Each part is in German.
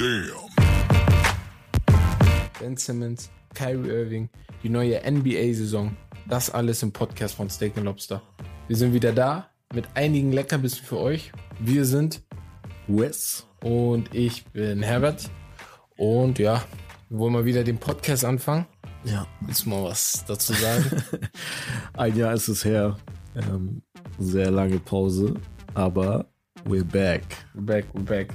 Damn. Ben Simmons, Kyrie Irving, die neue NBA-Saison. Das alles im Podcast von Steak Lobster. Wir sind wieder da mit einigen Leckerbissen für euch. Wir sind Wes. und ich bin Herbert. Und ja, wir wollen mal wieder den Podcast anfangen. Ja. Willst du mal was dazu sagen? Ein Jahr ist es her. Ähm, sehr lange Pause. Aber we're back. We're back, we're back.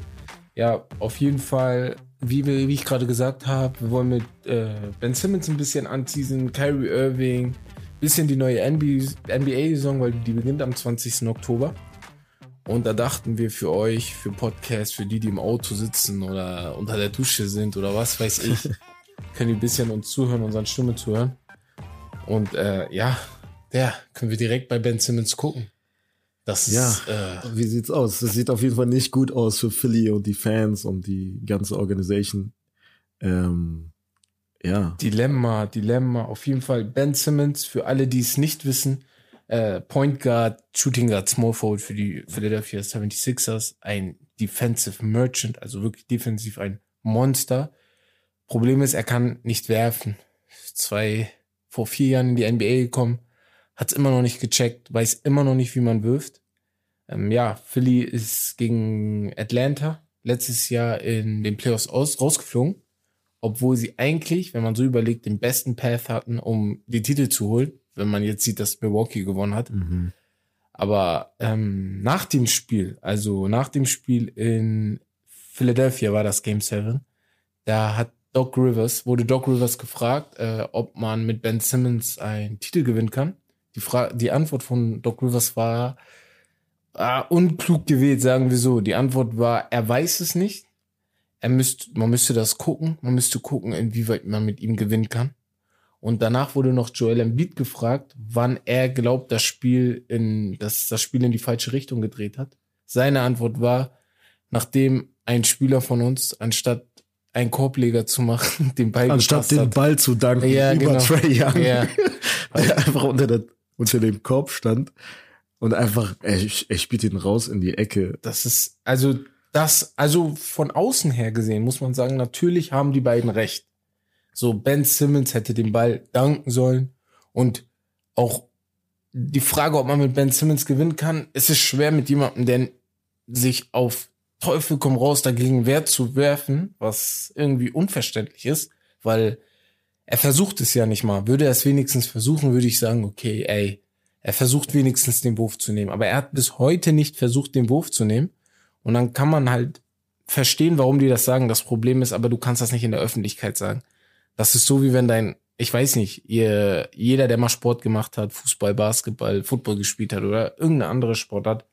Ja, auf jeden Fall, wie, wir, wie ich gerade gesagt habe, wir wollen mit äh, Ben Simmons ein bisschen anteasen, Kyrie Irving, bisschen die neue NBA-Saison, weil die beginnt am 20. Oktober. Und da dachten wir für euch, für Podcasts, für die, die im Auto sitzen oder unter der Dusche sind oder was weiß ich, können die ein bisschen uns zuhören, unseren Stimme zuhören. Und äh, ja, der können wir direkt bei Ben Simmons gucken. Das Ja. ist, äh, Wie sieht's aus? Das sieht auf jeden Fall nicht gut aus für Philly und die Fans und die ganze Organisation. Ähm, ja. Dilemma, Dilemma. Auf jeden Fall Ben Simmons, für alle, die es nicht wissen, äh, Point Guard, Shooting Guard, Small Forward für die Philadelphia 76ers, ein Defensive Merchant, also wirklich defensiv ein Monster. Problem ist, er kann nicht werfen. Zwei, vor vier Jahren in die NBA gekommen, hat es immer noch nicht gecheckt, weiß immer noch nicht, wie man wirft. Ähm, ja, Philly ist gegen Atlanta letztes Jahr in den Playoffs aus, rausgeflogen obwohl sie eigentlich, wenn man so überlegt, den besten Path hatten, um die Titel zu holen, wenn man jetzt sieht, dass Milwaukee gewonnen hat. Mhm. Aber ähm, nach dem Spiel, also nach dem Spiel in Philadelphia war das Game 7, da hat Doc Rivers, wurde Doc Rivers gefragt, äh, ob man mit Ben Simmons einen Titel gewinnen kann. Die, Fra die Antwort von Doc Rivers war ah, unklug gewählt, sagen wir so. Die Antwort war, er weiß es nicht. Er müsst, man müsste das gucken. Man müsste gucken, inwieweit man mit ihm gewinnen kann. Und danach wurde noch Joel Embiid gefragt, wann er glaubt, das Spiel in, dass das Spiel in die falsche Richtung gedreht hat. Seine Antwort war, nachdem ein Spieler von uns, anstatt einen Korbleger zu machen, den Ball Anstatt den hat. Ball zu danken Ja, über genau. Trey Young, Ja. weil er einfach unter, der, unter dem Korb stand und einfach, er, er spielt ihn raus in die Ecke. Das ist, also, das, also von außen her gesehen, muss man sagen, natürlich haben die beiden recht. So, Ben Simmons hätte den Ball danken sollen und auch die Frage, ob man mit Ben Simmons gewinnen kann, es ist schwer mit jemandem, der sich auf Teufel komm raus dagegen wehrt zu werfen, was irgendwie unverständlich ist, weil er versucht es ja nicht mal. Würde er es wenigstens versuchen, würde ich sagen, okay, ey, er versucht wenigstens den Wurf zu nehmen. Aber er hat bis heute nicht versucht, den Wurf zu nehmen. Und dann kann man halt verstehen, warum die das sagen. Das Problem ist, aber du kannst das nicht in der Öffentlichkeit sagen. Das ist so, wie wenn dein, ich weiß nicht, ihr, jeder, der mal Sport gemacht hat, Fußball, Basketball, Football gespielt hat oder irgendeine andere Sportart,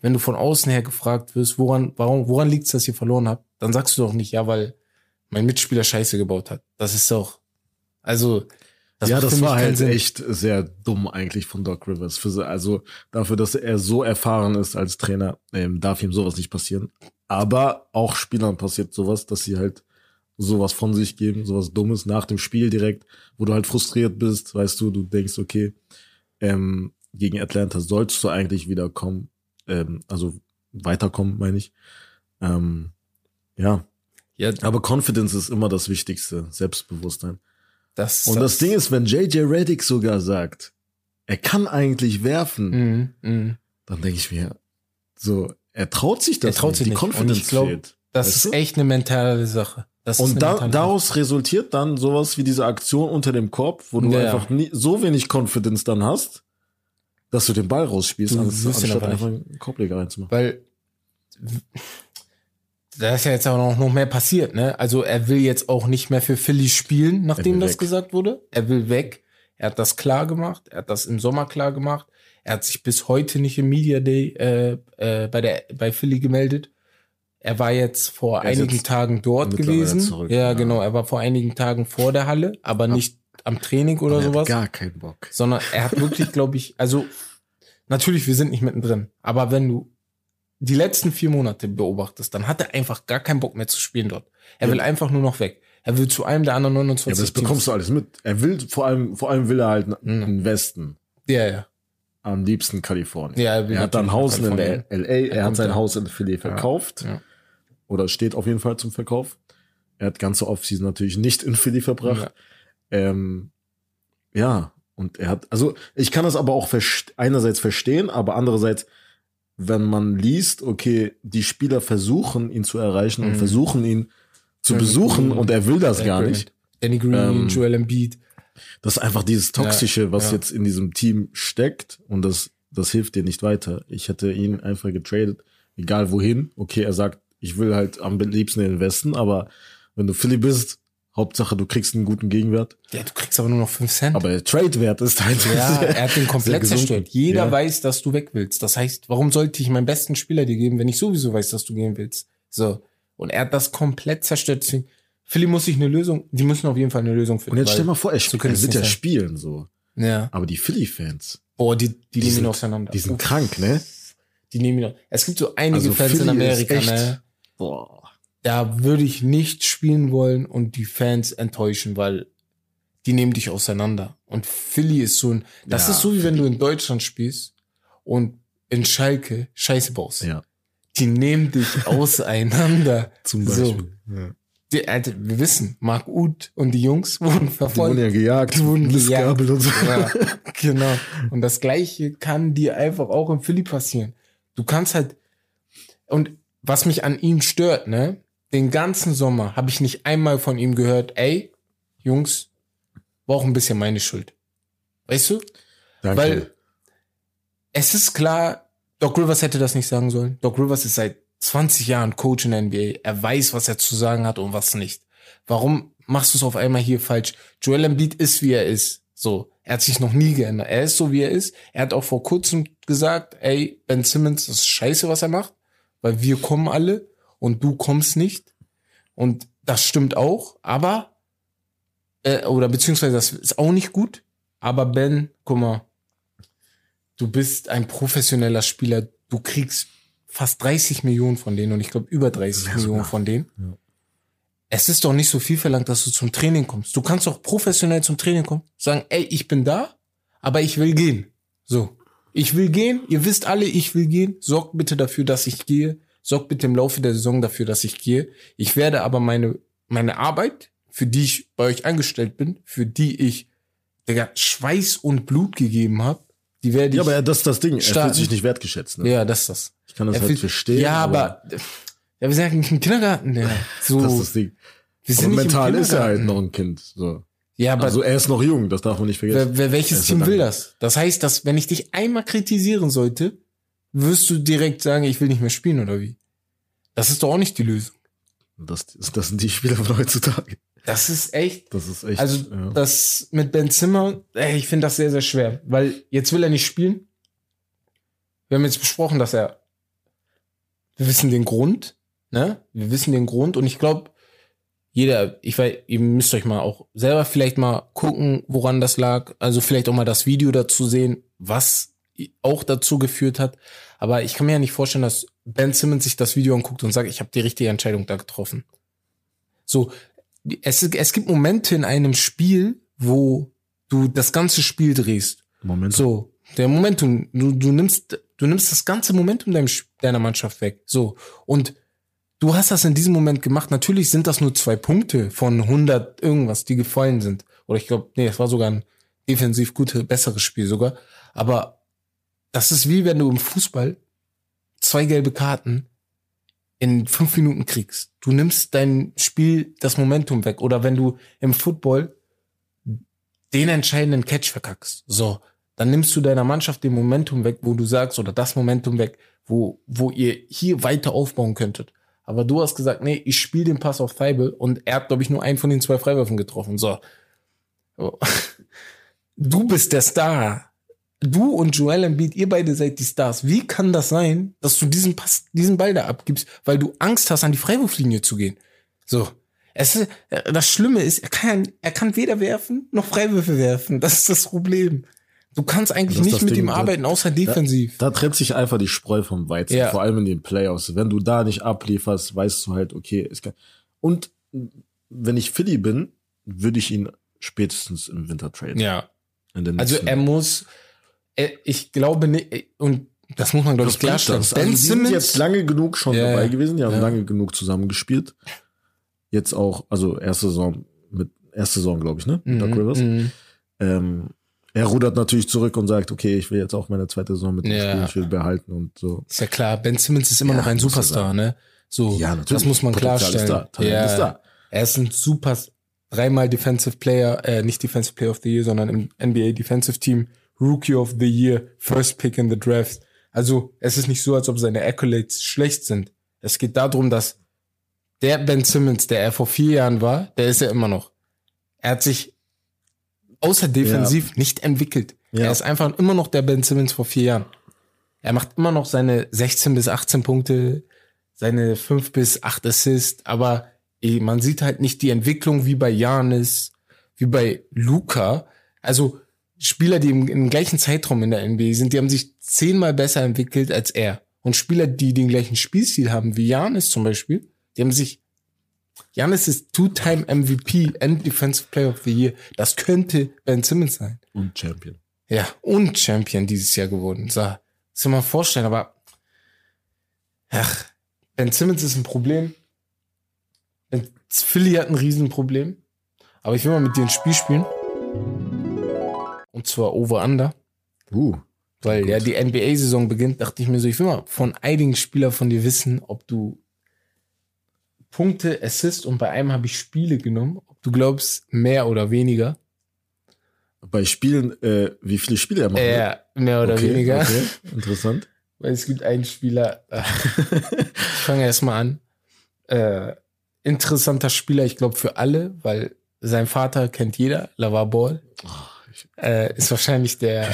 wenn du von außen her gefragt wirst, woran, warum, woran liegt's, dass ihr verloren habt, dann sagst du doch nicht, ja, weil mein Mitspieler Scheiße gebaut hat. Das ist doch, also, das ja, das war halt Sinn. echt sehr dumm eigentlich von Doc Rivers. Für, also dafür, dass er so erfahren ist als Trainer, ähm, darf ihm sowas nicht passieren. Aber auch Spielern passiert sowas, dass sie halt sowas von sich geben, sowas Dummes nach dem Spiel direkt, wo du halt frustriert bist, weißt du, du denkst, okay, ähm, gegen Atlanta sollst du eigentlich wieder kommen, ähm, also weiterkommen, meine ich. Ähm, ja, Ja, aber Confidence ist immer das Wichtigste, Selbstbewusstsein. Das, Und das Ding ist, wenn JJ Reddick sogar sagt, er kann eigentlich werfen, Mhm, mhm. dann denke ich mir, so, er traut sich das Er traut nicht. sich Die nicht. Und Confidence ich glaub, fehlt. Das Weißt ist du? echt eine mentale Sache. Das Und da, mentale daraus resultiert dann sowas wie diese Aktion unter dem Korb, wo du Ja, einfach nie, so wenig Confidence dann hast, dass du den Ball rausspielst, Du anstatt einfach einen Korbleger reinzumachen. Weil da ist ja jetzt auch noch mehr passiert, ne? Also er will jetzt auch nicht mehr für Philly spielen, nachdem das weg. gesagt wurde. Er will weg. Er hat das klar gemacht. Er hat das im Sommer klar gemacht. Er hat sich bis heute nicht im Media Day äh, äh, bei der bei Philly gemeldet. Er war jetzt vor Er einigen Tagen dort gewesen. zurück, ja, ja. genau. Er war vor einigen Tagen vor der Halle, aber nicht am Training oder Aber er sowas gar keinen Bock. sondern er hat wirklich, glaube ich, also natürlich, wir sind nicht mittendrin, aber wenn du die letzten vier Monate beobachtest, dann hat er einfach gar keinen Bock mehr zu spielen dort. Er Ja. will einfach nur noch weg. Er will zu einem der anderen Ja, 29 aber das bekommst du alles mit. Er will, vor allem, vor allem will er halt Mhm. Westen. Ja, ja. Am liebsten Kalifornien. Ja, er will er hat dann Haus in. LA, er Er hat sein da. Haus in Philly verkauft. Ja. oder steht auf jeden Fall zum Verkauf. Er hat ganze Offseason natürlich nicht in Philly verbracht. Ja. Ähm, ja, und er hat, also ich kann das aber auch einerseits verstehen, aber andererseits, wenn man liest, okay, die Spieler versuchen ihn zu erreichen mhm. und versuchen ihn zu Danny besuchen Green, und er will das gar nicht. Danny Green, ähm, Joel Embiid. Das ist einfach dieses Toxische, ja, was ja. jetzt in diesem Team steckt und das, das hilft dir nicht weiter. Ich hätte ihn einfach getradet, egal wohin. Okay, er sagt, ich will halt am liebsten in den Westen, aber wenn du Philly bist, Hauptsache, du kriegst einen guten Gegenwert. Ja, du kriegst aber nur noch 5 Cent. Aber der Trade-Wert ist halt. Ja, sehr, er hat den komplett zerstört. Jeder ja. weiß, dass du weg willst. Das heißt, warum sollte ich meinen besten Spieler dir geben, wenn ich sowieso weiß, dass du gehen willst? So. Und er hat das komplett zerstört. Deswegen, Philly muss sich eine Lösung, die müssen auf jeden Fall eine Lösung finden. Und jetzt stell mal vor, er, so er wird ja sein. spielen, so. Ja. Aber die Philly-Fans. Boah, die, die, die nehmen ihn auseinander. Die sind krank, ne? Die nehmen ihn, es gibt so einige also Fans Philly in Amerika, ne? Boah da würde ich nicht spielen wollen und die Fans enttäuschen, weil die nehmen dich auseinander. Und Philly ist so ein, das ja, ist so wie wenn du in Deutschland spielst und in Schalke Scheiße baust. Ja. Die nehmen dich auseinander. Zum Beispiel. So. Ja. Die, also, wir wissen, Marc Uth und die Jungs wurden verfolgt. Die wurden ja gejagt. Die wurden gejagt. Und so. Ja, genau. Und das Gleiche kann dir einfach auch im Philly passieren. Du kannst halt, und was mich an ihm stört, ne, den ganzen Sommer habe ich nicht einmal von ihm gehört, ey, Jungs, war auch ein bisschen meine Schuld. Weißt du? Danke. Weil es ist klar, Doc Rivers hätte das nicht sagen sollen. Doc Rivers ist seit 20 Jahren Coach in der NBA. Er weiß, was er zu sagen hat und was nicht. Warum machst du es auf einmal hier falsch? Joel Embiid ist, wie er ist. So. Er hat sich noch nie geändert. Er ist so, wie er ist. Er hat auch vor kurzem gesagt, ey, Ben Simmons, das ist scheiße, was er macht, weil wir kommen alle und du kommst nicht. Und das stimmt auch, aber, äh, oder beziehungsweise das ist auch nicht gut. Aber Ben, guck mal, du bist ein professioneller Spieler, du kriegst fast 30 Millionen von denen und ich glaube über 30 ja, Millionen von denen. Ja. Es ist doch nicht so viel verlangt, dass du zum Training kommst. Du kannst doch professionell zum Training kommen, sagen, ey, ich bin da, aber ich will gehen. So. Ich will gehen, ihr wisst alle, ich will gehen. Sorgt bitte dafür, dass ich gehe. Sorgt bitte im Laufe der Saison dafür, dass ich gehe. Ich werde aber meine, meine Arbeit, für die ich bei euch angestellt bin, für die ich Digga, Schweiß und Blut gegeben habe, die werde ich. Ja, aber das ist das Ding. Starten. Er fühlt sich nicht wertgeschätzt. Ne? Ja, das ist das. Ich kann das er halt fühlt, verstehen. Ja, aber, aber ja, wir sind ja nicht im Kindergarten. Ja. So, das ist das Ding. Wir sind aber mental ist er halt noch ein Kind. So. Ja, aber also er ist noch jung, das darf man nicht vergessen. Wer, wer welches Team will das? Das heißt, dass wenn ich dich einmal kritisieren sollte, wirst du direkt sagen, ich will nicht mehr spielen oder wie? Das ist doch auch nicht die Lösung. Das, das sind die Spieler von heutzutage. Das ist echt. Das ist echt. Also ja. das mit Ben Zimmer, ey, ich finde das sehr, sehr schwer, weil jetzt will er nicht spielen. Wir haben jetzt besprochen, dass er. Wir wissen den Grund, ne? Wir wissen den Grund und ich glaube, jeder, ich weiß, ihr müsst euch mal auch selber vielleicht mal gucken, woran das lag. Also vielleicht auch mal das Video dazu sehen, was auch dazu geführt hat. Aber ich kann mir ja nicht vorstellen, dass Ben Simmons sich das Video anguckt und sagt, ich habe die richtige Entscheidung da getroffen. So, es, es gibt Momente in einem Spiel, wo du das ganze Spiel drehst. Moment. So, der Momentum, du, du nimmst, du nimmst das ganze Momentum deinem, deiner Mannschaft weg. So, und du hast das in diesem Moment gemacht. Natürlich sind das nur zwei Punkte von 100 irgendwas, die gefallen sind. Oder ich glaube, nee, es war sogar ein defensiv gutes, besseres Spiel sogar. Aber das ist wie wenn du im Fußball zwei gelbe Karten in fünf Minuten kriegst. Du nimmst dein Spiel das Momentum weg. Oder wenn du im Football den entscheidenden Catch verkackst. So, dann nimmst du deiner Mannschaft den Momentum weg, wo du sagst, oder das Momentum weg, wo, wo ihr hier weiter aufbauen könntet. Aber du hast gesagt, nee, ich spiele den Pass auf Feibel und er hat, glaube ich, nur einen von den zwei Freiwürfen getroffen. So. Du bist der Star du und Joel Embiid, ihr beide seid die Stars. Wie kann das sein, dass du diesen Pass, diesen Ball da abgibst, weil du Angst hast, an die Freiwurflinie zu gehen? So. Es ist, das Schlimme ist, er kann, er kann weder werfen noch Freiwürfe werfen. Das ist das Problem. Du kannst eigentlich nicht mit Ding, ihm arbeiten, außer defensiv. Da, da, trennt sich einfach die Spreu vom Weizen, ja. vor allem in den Playoffs. Wenn du da nicht ablieferst, weißt du halt, okay, es kann. Und wenn ich Philly bin, würde ich ihn spätestens im Winter traden. Ja. Also er muss, äh, ich glaube nicht, äh, und Das muss man, glaube ich, klarstellen. das? Ben also, die sind Simmons, jetzt lange genug schon Ja, dabei gewesen, die haben Ja. lange genug zusammengespielt. Jetzt auch, also erste Saison mit erste Saison, glaube ich, ne? Mit Doc Mhm, Rivers. mhm. Ähm, er rudert natürlich zurück und sagt, okay, ich will jetzt auch meine zweite Saison mit ihm Ja. will behalten und so. Ist ja klar, Ben Simmons ist immer Ja, noch ein er Superstar, ne? So, Ja, natürlich. das muss man Potenzial klarstellen. ist da, ja, ist da. Er ist ein super, dreimal Defensive Player, äh, nicht Defensive Player of the Year, sondern im NBA Defensive Team, Rookie of the Year, First Pick in the Draft. Also, es ist nicht so, als ob seine Accolades schlecht sind. Es geht darum, dass der Ben Simmons, der er vor vier Jahren war, der ist er immer noch. Er hat sich außer defensiv nicht entwickelt. Ja. Er ist einfach immer noch der Ben Simmons vor vier Jahren. Er macht immer noch seine 16 bis 18 Punkte, seine 5 bis 8 Assists, aber man sieht halt nicht die Entwicklung wie bei Janis, wie bei Luca. Also Spieler, die im, im gleichen Zeitraum in der NBA sind, die haben sich zehnmal besser entwickelt als er. Und Spieler, die den gleichen Spielstil haben, wie Janis zum Beispiel, die haben sich Janis ist Two-Time MVP and Defensive Player of the Year. Das könnte Ben Simmons sein. Und Champion. Ja, und Champion dieses Jahr geworden. So, das kann man vorstellen, aber ach, Ben Simmons ist ein Problem. Ben Philly hat ein Riesenproblem. Aber ich will mal mit dir ein Spiel spielen. Und zwar Over-Under. Uh. Weil Gut. ja die NBA-Saison beginnt, dachte ich mir so, ich will mal von einigen Spielern von dir wissen, ob du Punkte, Assist und bei einem habe ich Spiele genommen, ob du glaubst, mehr oder weniger. Bei Spielen, äh, wie viele Spiele er macht? ne? Äh, mehr oder okay, weniger. Okay. Interessant. Weil es gibt einen Spieler, äh, ich fange erstmal an. Äh, interessanter Spieler, ich glaube, für alle, weil sein Vater kennt jeder, Lavar Ball. Äh, ist wahrscheinlich der,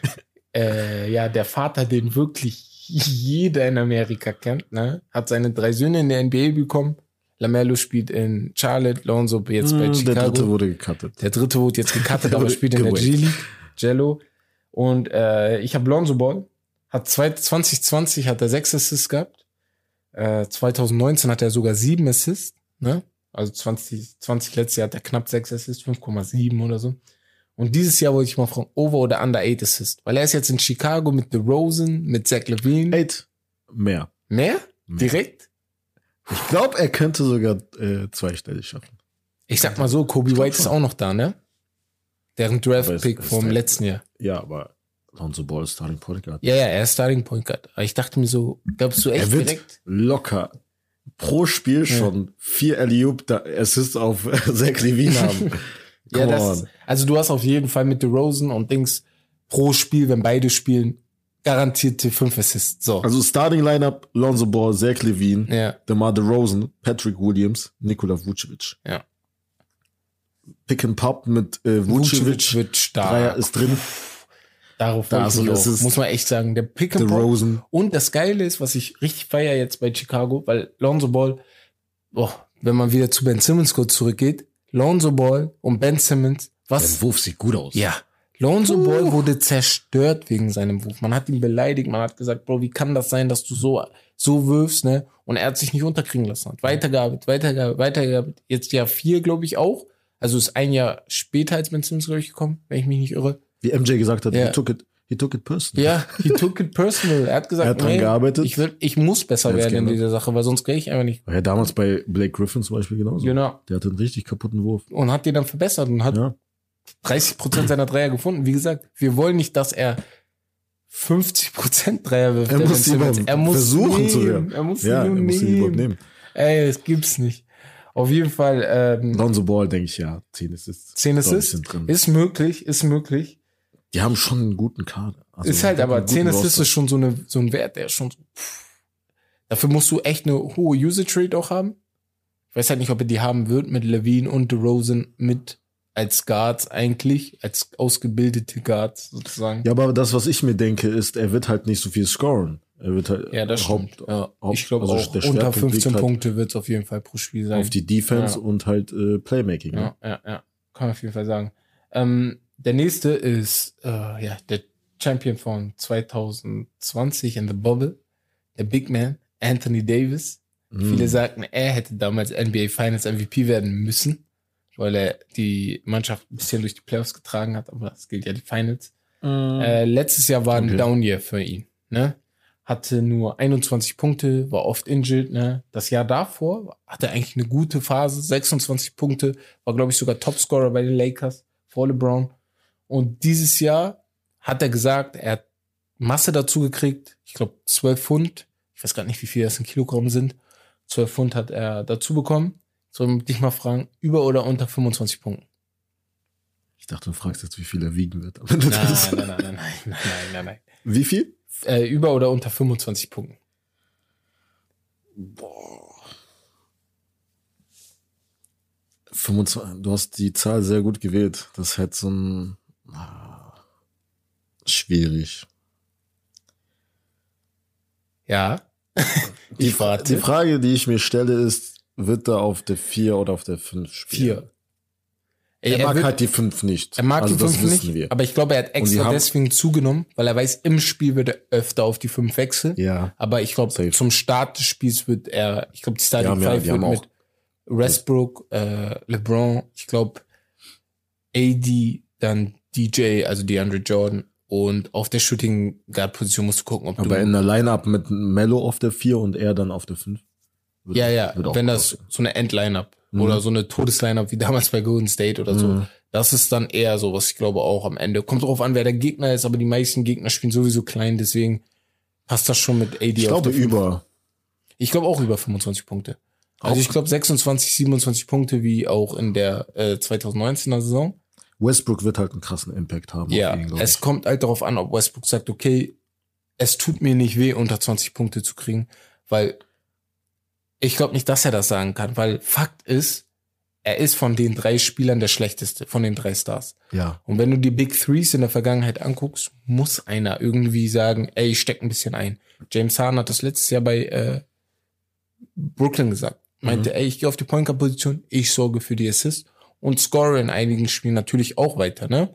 äh, ja, der Vater, den wirklich jeder in Amerika kennt, ne? Hat seine drei Söhne in der NBA bekommen. Lamello spielt in Charlotte, Lonzo jetzt bei Hm, Chicago. Der dritte wurde gecuttet. Der dritte wurde jetzt gecuttet, aber spielt in der. G-League, Jello. Und äh, ich habe Lonzo Ball. Hat zwei, 2020 hat er sechs Assists gehabt. Äh, 2019 hat er sogar sieben Assists. Ne? Also 2020 letztes Jahr hat er knapp sechs Assists, 5,7 oder so. Und dieses Jahr wollte ich mal fragen, over oder under eight Assists. Weil er ist jetzt in Chicago mit DeRozan, mit Zach Levine. Eight. Mehr. Mehr? Mehr. Direkt? Ich glaube, er könnte sogar äh, zweistellig schaffen. Ich sag mal so, Kobe White ist schon. auch noch da, ne? Deren Draft-Pick vom letzten Jahr. Ja, aber Lonzo Ball ist Starting Point Guard. Ja, ja, er ist Starting Point Guard. Aber ich dachte mir so, glaubst du echt er wird direkt? locker pro Spiel schon vier Alley-Oop Assists auf Zach Levine haben. Ja, das, also du hast auf jeden Fall mit DeRozan und Dings pro Spiel, wenn beide spielen, garantierte fünf Assists. So. Also Starting Lineup, Lonzo Ball, Zach Levine, ja, DeMar DeRozan, Patrick Williams, Nikola Vucevic. ja. Pick and Pop mit äh, Vucevic. wird stark. Dreier ist drin. Darauf Da ein auch. Assist. Muss man echt sagen. Der Pick and Pop. Und das Geile ist, was ich richtig feier jetzt bei Chicago, weil Lonzo Ball, boah, wenn man wieder zu Ben Simmons kurz zurückgeht, Lonzo Ball und Ben Simmons, was Der Wurf sieht gut aus. Ja. Lonzo Ball wurde zerstört wegen seinem Wurf. Man hat ihn beleidigt, man hat gesagt, Bro, wie kann das sein, dass du so, so wirfst, ne? Und er hat sich nicht unterkriegen lassen. Hat weitergearbeitet, weitergearbeitet, weitergearbeitet. Jetzt Jahr vier, glaube ich, auch. Also ist ein Jahr später als Ben Simmons, glaube ich, gekommen, wenn ich mich nicht irre. Wie MJ gesagt hat, Ja. he took it, he took it personal. Ja, he took it personal. Er hat gesagt, Er hat dran nee, gearbeitet. ich, will, ich muss besser Er werden in dieser Sache, weil sonst kriege ich einfach nicht. War ja damals bei Blake Griffin zum Beispiel genauso. Genau. Der hatte einen richtig kaputten Wurf. Und hat die dann verbessert und hat Ja. 30 Prozent seiner Dreier gefunden. Wie gesagt, wir wollen nicht, dass er 50 Prozent Dreier wirft. Er muss lieber er muss versuchen nehmen. zu werden. Er muss Ja, sie er muss ihn überhaupt nehmen. Ey, es gibt's nicht. Auf jeden Fall, ähm, Lonzo Ball, denke ich, ja. 10 Assists. 10 glaub ich, Assists ist möglich, ist möglich. Die haben schon einen guten Kader. Also ist halt aber guten 10 Assists ist schon so, eine, so ein Wert, der ist schon so, pff. Dafür musst du echt eine hohe Usage Rate auch haben. Ich weiß halt nicht, ob er die haben wird mit Levine und DeRozan mit als Guards eigentlich, als ausgebildete Guards sozusagen. Ja, aber das, was ich mir denke, ist, er wird halt nicht so viel scoren. Er wird halt Ja, das Haupt- stimmt. Ja, Haupt- ich glaube also auch, der unter Schwerpunkt 15 liegt halt Punkte wird es auf jeden Fall pro Spiel sein. auf die Defense Ja. und halt äh, Playmaking. ne? ja, ja, ja. Kann man auf jeden Fall sagen. Ähm, der nächste ist äh, ja der Champion von 2020 in the Bubble, der Big Man, Anthony Davis. Mhm. Viele sagten, er hätte damals NBA Finals MVP werden müssen, weil er die Mannschaft ein bisschen durch die Playoffs getragen hat, aber es gilt ja die Finals. Mhm. Äh, letztes Jahr war ein Okay. Down-Year für ihn. ne? Hatte nur 21 Punkte, war oft injured, ne? Das Jahr davor hatte er eigentlich eine gute Phase, 26 Punkte, war glaube ich sogar Topscorer bei den Lakers vor LeBron. Und dieses Jahr hat er gesagt, er hat Masse dazu gekriegt. Ich glaube, 12 Pfund. Ich weiß gar nicht, wie viel das in Kilogramm sind. 12 Pfund hat er dazu bekommen. Soll ich dich mal fragen, über oder unter 25 Punkten? Ich dachte, du fragst jetzt, wie viel er wiegen wird. nein, nein, nein, nein, nein, nein, nein, nein. Wie viel? Äh, über oder unter 25 Punkten. Boah. 25, du hast die Zahl sehr gut gewählt. Das hätte so ein schwierig. Ja. Die, warte. die Frage, die ich mir stelle, ist, wird er auf der 4 oder auf der 5 spielen? Vier. Ey, Er, mag wird- halt die 5 nicht. Er mag also die das fünf wissen nicht, wir. aber ich glaube, er hat extra deswegen zugenommen, weil er weiß, im Spiel wird er öfter auf die fünf wechseln. ja. Aber ich glaube, zum Start des Spiels wird er, ich glaube, die Starting haben ja- Five die wird mit Westbrook, äh, LeBron, ich glaube, AD, dann DJ, also DeAndre Jordan. Und auf der Shooting Guard Position musst du gucken, ob Aber du. in der Line-Up mit Mello auf der 4 und er dann auf der 5. Wird- ja, ja, wenn das aussehen. so eine End-Line-Up Mhm. oder so eine Todes-Line-Up wie damals bei Golden State oder so. Mhm. Das ist dann eher so, was ich glaube auch am Ende. Kommt drauf an, wer der Gegner ist, aber die meisten Gegner spielen sowieso klein, deswegen passt das schon mit AD Ich glaube über. Ich glaube auch über 25 Punkte. Also Auch- ich glaube 26, 27 Punkte wie auch in der äh, 2019er Saison. Westbrook wird halt einen krassen Impact haben. Ja, auf ihn, es kommt halt darauf an, ob Westbrook sagt, okay, es tut mir nicht weh, unter 20 Punkte zu kriegen, weil ich glaube nicht, dass er das sagen kann, weil Fakt ist, er ist von den drei Spielern der schlechteste, von den drei Stars. Ja. Und wenn du die Big Threes in der Vergangenheit anguckst, muss einer irgendwie sagen, ey, ich steck ein bisschen ein. James Harden hat das letztes Jahr bei äh, Brooklyn gesagt. Meinte, ey, ich gehe auf die Point Guard Position, ich sorge für die Assist und score in einigen Spielen natürlich auch weiter, ne?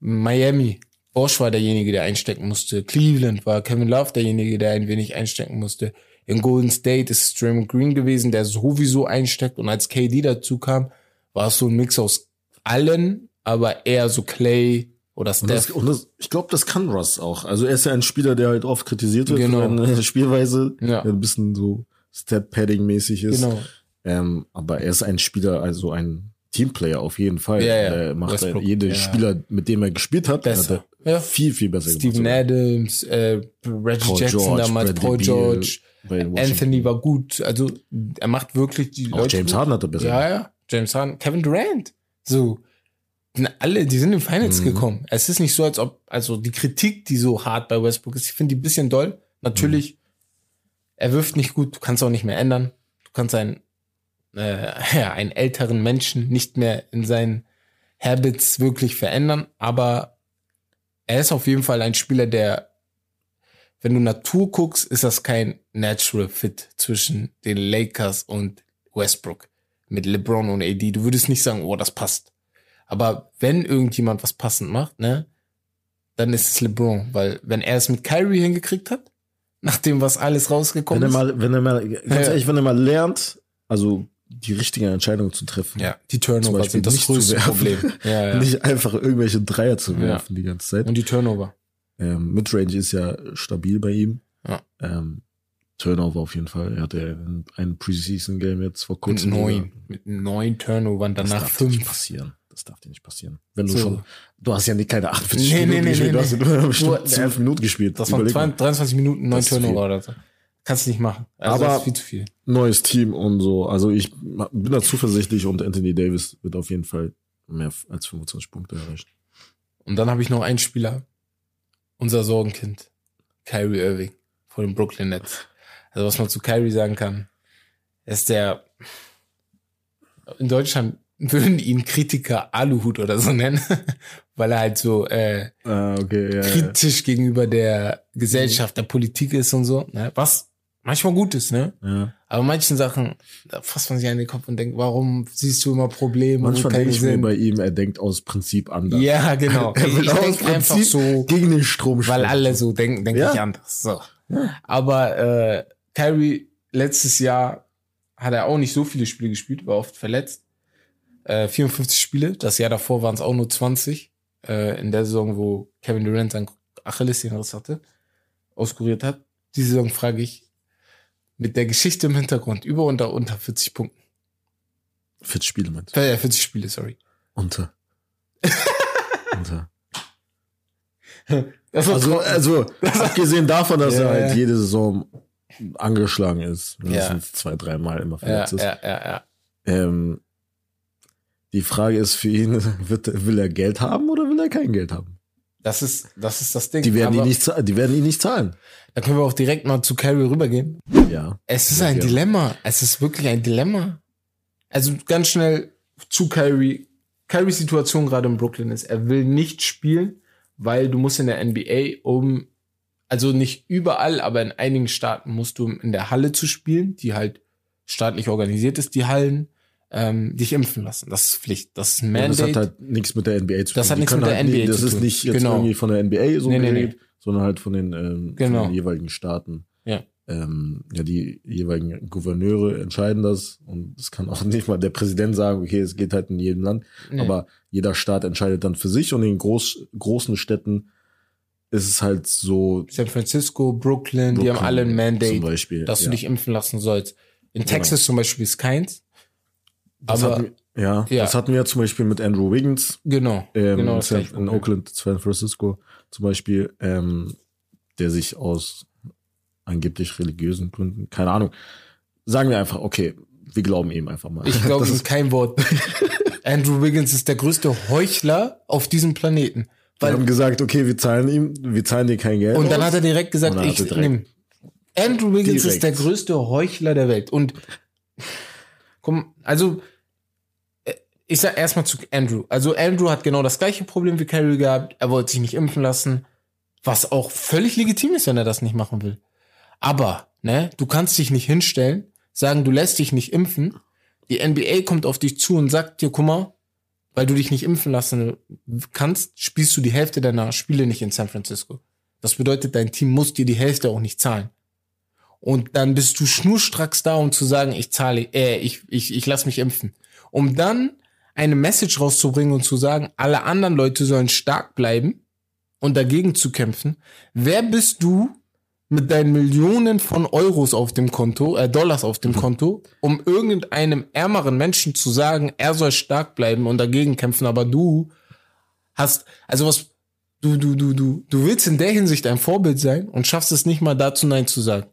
Miami, Bosch war derjenige, der einstecken musste. Cleveland war Kevin Love derjenige, der ein wenig einstecken musste. In Golden State ist es Draymond Green gewesen, der sowieso einsteckt. Und als KD dazu kam, war es so ein Mix aus allen, aber eher so Clay oder Und, das, Steph. und das, ich glaube, das kann Russ auch. Also er ist ja ein Spieler, der halt oft kritisiert wird Genau. für seine Spielweise, Ja. ein bisschen so Step-Padding-mäßig ist. Genau. Ähm, aber er ist ein Spieler, also ein Teamplayer auf jeden Fall. Ja, ja. Er macht Westbrook, jede ja. Spieler, mit dem er gespielt hat, Besser. hat er Ja. viel, viel besser Steven gemacht. Adams, äh, Reggie Paul Jackson George, damals, Bradley Paul George. Anthony war gut. Also er macht wirklich die Auch Leute. James. Harden hat er besser. Ja, ja. James Harden, Kevin Durant. So. Alle, die sind in Finals Mhm. gekommen. Es ist nicht so, als ob, also die Kritik, die so hart bei Westbrook ist, ich finde die ein bisschen doll. Natürlich, er wirft nicht gut, du kannst auch nicht mehr ändern. Du kannst einen, äh, ja, einen älteren Menschen nicht mehr in seinen Habits wirklich verändern, aber er ist auf jeden Fall ein Spieler, der, wenn du Natur guckst, ist das kein Natural Fit zwischen den Lakers und Westbrook mit LeBron und AD. Du würdest nicht sagen, oh, das passt. Aber wenn irgendjemand was passend macht, ne, dann ist es LeBron, weil wenn er es mit Kyrie hingekriegt hat, nachdem was alles Wenn rausgekommen er ist, mal, wenn er mal, ganz Ja. ehrlich, wenn er mal lernt, also die richtige Entscheidung zu treffen. ja, die Zum Turnover Beispiel sind das größte. Problem. Ja, ja. Nicht einfach irgendwelche Dreier zu Ja. werfen die ganze Zeit. Und die Turnover. Ähm, Midrange ist ja stabil bei ihm. Ja. Ähm, Turnover auf jeden Fall. Er hatte ja ein- ein Preseason-Game jetzt vor Mit kurzem. neun, mit neun Turnovern, Das danach darf dir nicht fünf. passieren. Das darf dir nicht passieren. Wenn du So. schon, du hast ja nicht keine 48 Nee, Minuten nee, nee, gespielt, nee, du hast ja nee. nur bestimmt Du- 12 Minuten gespielt. Das waren Überleg mal. 20, 23 Minuten, neun Das. Turnover oder so. Kannst du nicht machen. Also Aber- das ist viel zu viel. Neues Team und so. Also ich bin da zuversichtlich und Anthony Davis wird auf jeden Fall mehr als 25 Punkte erreichen. Und dann habe ich noch einen Spieler, unser Sorgenkind, Kyrie Irving von den Brooklyn Nets. Also was man zu Kyrie sagen kann, er ist der, in Deutschland würden ihn Kritiker Aluhut oder so nennen, weil er halt so äh, Ah, okay, ja. kritisch gegenüber der Gesellschaft, der Politik ist und so, ne? was manchmal gut ist, ne? ja. Aber manchen Sachen, da fasst man sich an den Kopf und denkt, warum siehst du immer Probleme, Manchmal denke ich mir sind? bei ihm, er denkt aus Prinzip anders. Ja, genau. Er will ich aus denke einfach Prinzip so, gegen den Strom weil schwimmen. alle so denken, denke Ja. ich anders. So. Aber äh, Kyrie letztes Jahr hat er auch nicht so viele Spiele gespielt, war oft verletzt. Äh, 54 Spiele, das Jahr davor waren es auch nur 20. Äh, in der Saison, wo Kevin Durant sein Achillessehnenriss hatte. auskuriert hat. Diese Saison frage ich mit der Geschichte im Hintergrund über unter unter 40 Punkten. 40 Spiele meinst Äh, 40 Spiele, sorry. du? Unter. Unter. Also, also abgesehen davon, dass Ja, er halt ja. jede Saison angeschlagen ist, Ja. mindestens zwei, dreimal immer ja, verletzt ist. ja, ja, ja. Ähm, die Frage ist für ihn, wird, will er Geld haben oder will er kein Geld haben? Das ist, das ist das Ding. Die werden, Aber ihn nicht, zahlen- die werden ihn nicht zahlen. Da können wir auch direkt mal zu Carrie rübergehen. Ja. Es ist ein ja. Dilemma. Es ist wirklich ein Dilemma. Also ganz schnell zu Kyrie. Kyries Situation gerade in Brooklyn ist, er will nicht spielen, weil du musst in der NBA um, also nicht überall, aber in einigen Staaten musst du um in der Halle zu spielen, die halt staatlich organisiert ist, die Hallen, ähm, dich impfen lassen. Das ist Pflicht. Das ist ein Mandate. das hat halt nichts mit der NBA zu tun. Das hat nichts mit der halt NBA nicht- Das zu ist tun. nicht jetzt Genau. irgendwie von der NBA so Nee, nee, geregelt, sondern halt von den, ähm, Genau. von den jeweiligen Staaten. Ja. Ähm, ja, die jeweiligen Gouverneure entscheiden das und es kann auch nicht mal der Präsident sagen, okay, es geht halt in jedem Land, Nee. aber jeder Staat entscheidet dann für sich und in groß, großen Städten ist es halt so. San Francisco, Brooklyn, die haben Brooklyn alle ein Mandate, Zum Beispiel. dass ja. du dich impfen lassen sollst. In Genau. Texas zum Beispiel ist keins. Das aber- hatten, wir- ja, ja. das hatten wir zum Beispiel mit Andrew Wiggins, Genau. ähm, genau San, in. Oakland, San Francisco zum Beispiel, ähm, der sich aus angeblich religiösen Gründen, keine Ahnung, sagen wir einfach, okay, wir glauben ihm einfach mal. Ich glaube Das ist- kein Wort. Andrew Wiggins ist der größte Heuchler auf diesem Planeten. Wir Weil, haben gesagt, okay, wir zahlen ihm, wir zahlen dir kein Geld. und dann aus. hat er direkt gesagt, ich nehme. Andrew Wiggins ist Direkt. der größte Heuchler der Welt. Und komm, also äh, ich sag erstmal zu Andrew. Also Andrew hat genau das gleiche Problem wie Carrie gehabt. Er wollte sich nicht impfen lassen, was auch völlig legitim ist, wenn er das nicht machen will. Aber, ne, du kannst dich nicht hinstellen, sagen, du lässt dich nicht impfen. Die NBA kommt auf dich zu und sagt dir, guck mal, weil du dich nicht impfen lassen kannst, spielst du die Hälfte deiner Spiele nicht in San Francisco. Das bedeutet, dein Team muss dir die Hälfte auch nicht zahlen. Und dann bist du schnurstracks da, um zu sagen, ich zahle, äh, ich, ich, ich lass mich impfen. Um dann eine Message rauszubringen und zu sagen, alle anderen Leute sollen stark bleiben und dagegen zu kämpfen. Wer bist du mit deinen Millionen von Euros auf dem Konto, äh, Dollars auf dem Konto, um irgendeinem ärmeren Menschen zu sagen, er soll stark bleiben und dagegen kämpfen, aber du hast, also was, du, du, du, du, du willst in der Hinsicht ein Vorbild sein und schaffst es nicht mal dazu Nein zu sagen.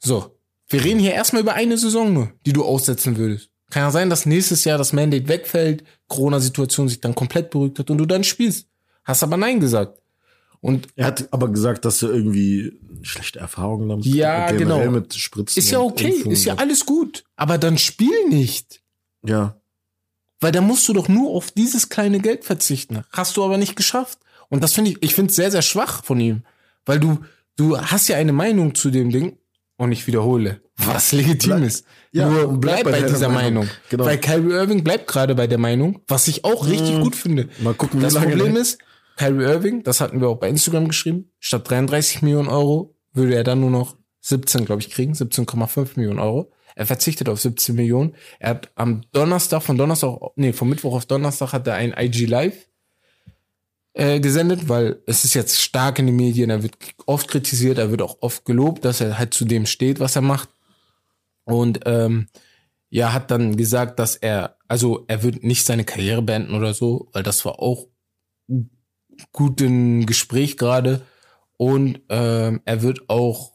So. Wir reden hier erstmal über eine Saison nur, die du aussetzen würdest. Kann ja sein, dass nächstes Jahr das Mandate wegfällt, Corona-Situation sich dann komplett beruhigt hat und du dann spielst. Hast aber Nein gesagt. Und Er hat aber gesagt, dass er irgendwie schlechte Erfahrungen damit Ja, genau. mit Spritzen. ist ja okay, ist ja alles gut. Aber dann spiel nicht. Ja. Weil da musst du doch nur auf dieses kleine Geld verzichten. Hast du aber nicht geschafft. Und das finde ich, ich finde es sehr, sehr schwach von ihm. Weil du, du hast ja eine Meinung zu dem Ding und ich wiederhole, was legitim Bleib- ist. ja, Nur bleib bleib bei bei dieser Meinung. Meinung. Genau. Weil Kyrie Irving bleibt gerade bei der Meinung, was ich auch richtig Mhm. gut finde. Mal gucken, wie Das lange Problem ist, Kyrie Irving, das hatten wir auch bei Instagram geschrieben, statt 33 Millionen Euro würde er dann nur noch 17, glaube ich, kriegen, 17,5 Millionen Euro. Er verzichtet auf 17 Millionen. Er hat am Donnerstag, von Donnerstag, nee, von Mittwoch auf Donnerstag hat er ein IG Live äh, gesendet, weil es ist jetzt stark in den Medien, er wird oft kritisiert, er wird auch oft gelobt, dass er halt zu dem steht, was er macht. Und ähm, ja, hat dann gesagt, dass er, also er wird nicht seine Karriere beenden oder so, weil das war auch gut im Gespräch gerade. Und ähm, er wird auch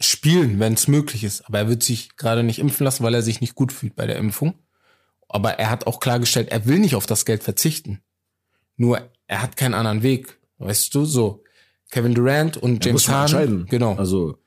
spielen, wenn es möglich ist. Aber er wird sich gerade nicht impfen lassen, weil er sich nicht gut fühlt bei der Impfung. Aber er hat auch klargestellt, er will nicht auf das Geld verzichten. Nur er hat keinen anderen Weg. Weißt du, so. Kevin Durant und James Harden. entscheiden. Genau. Also,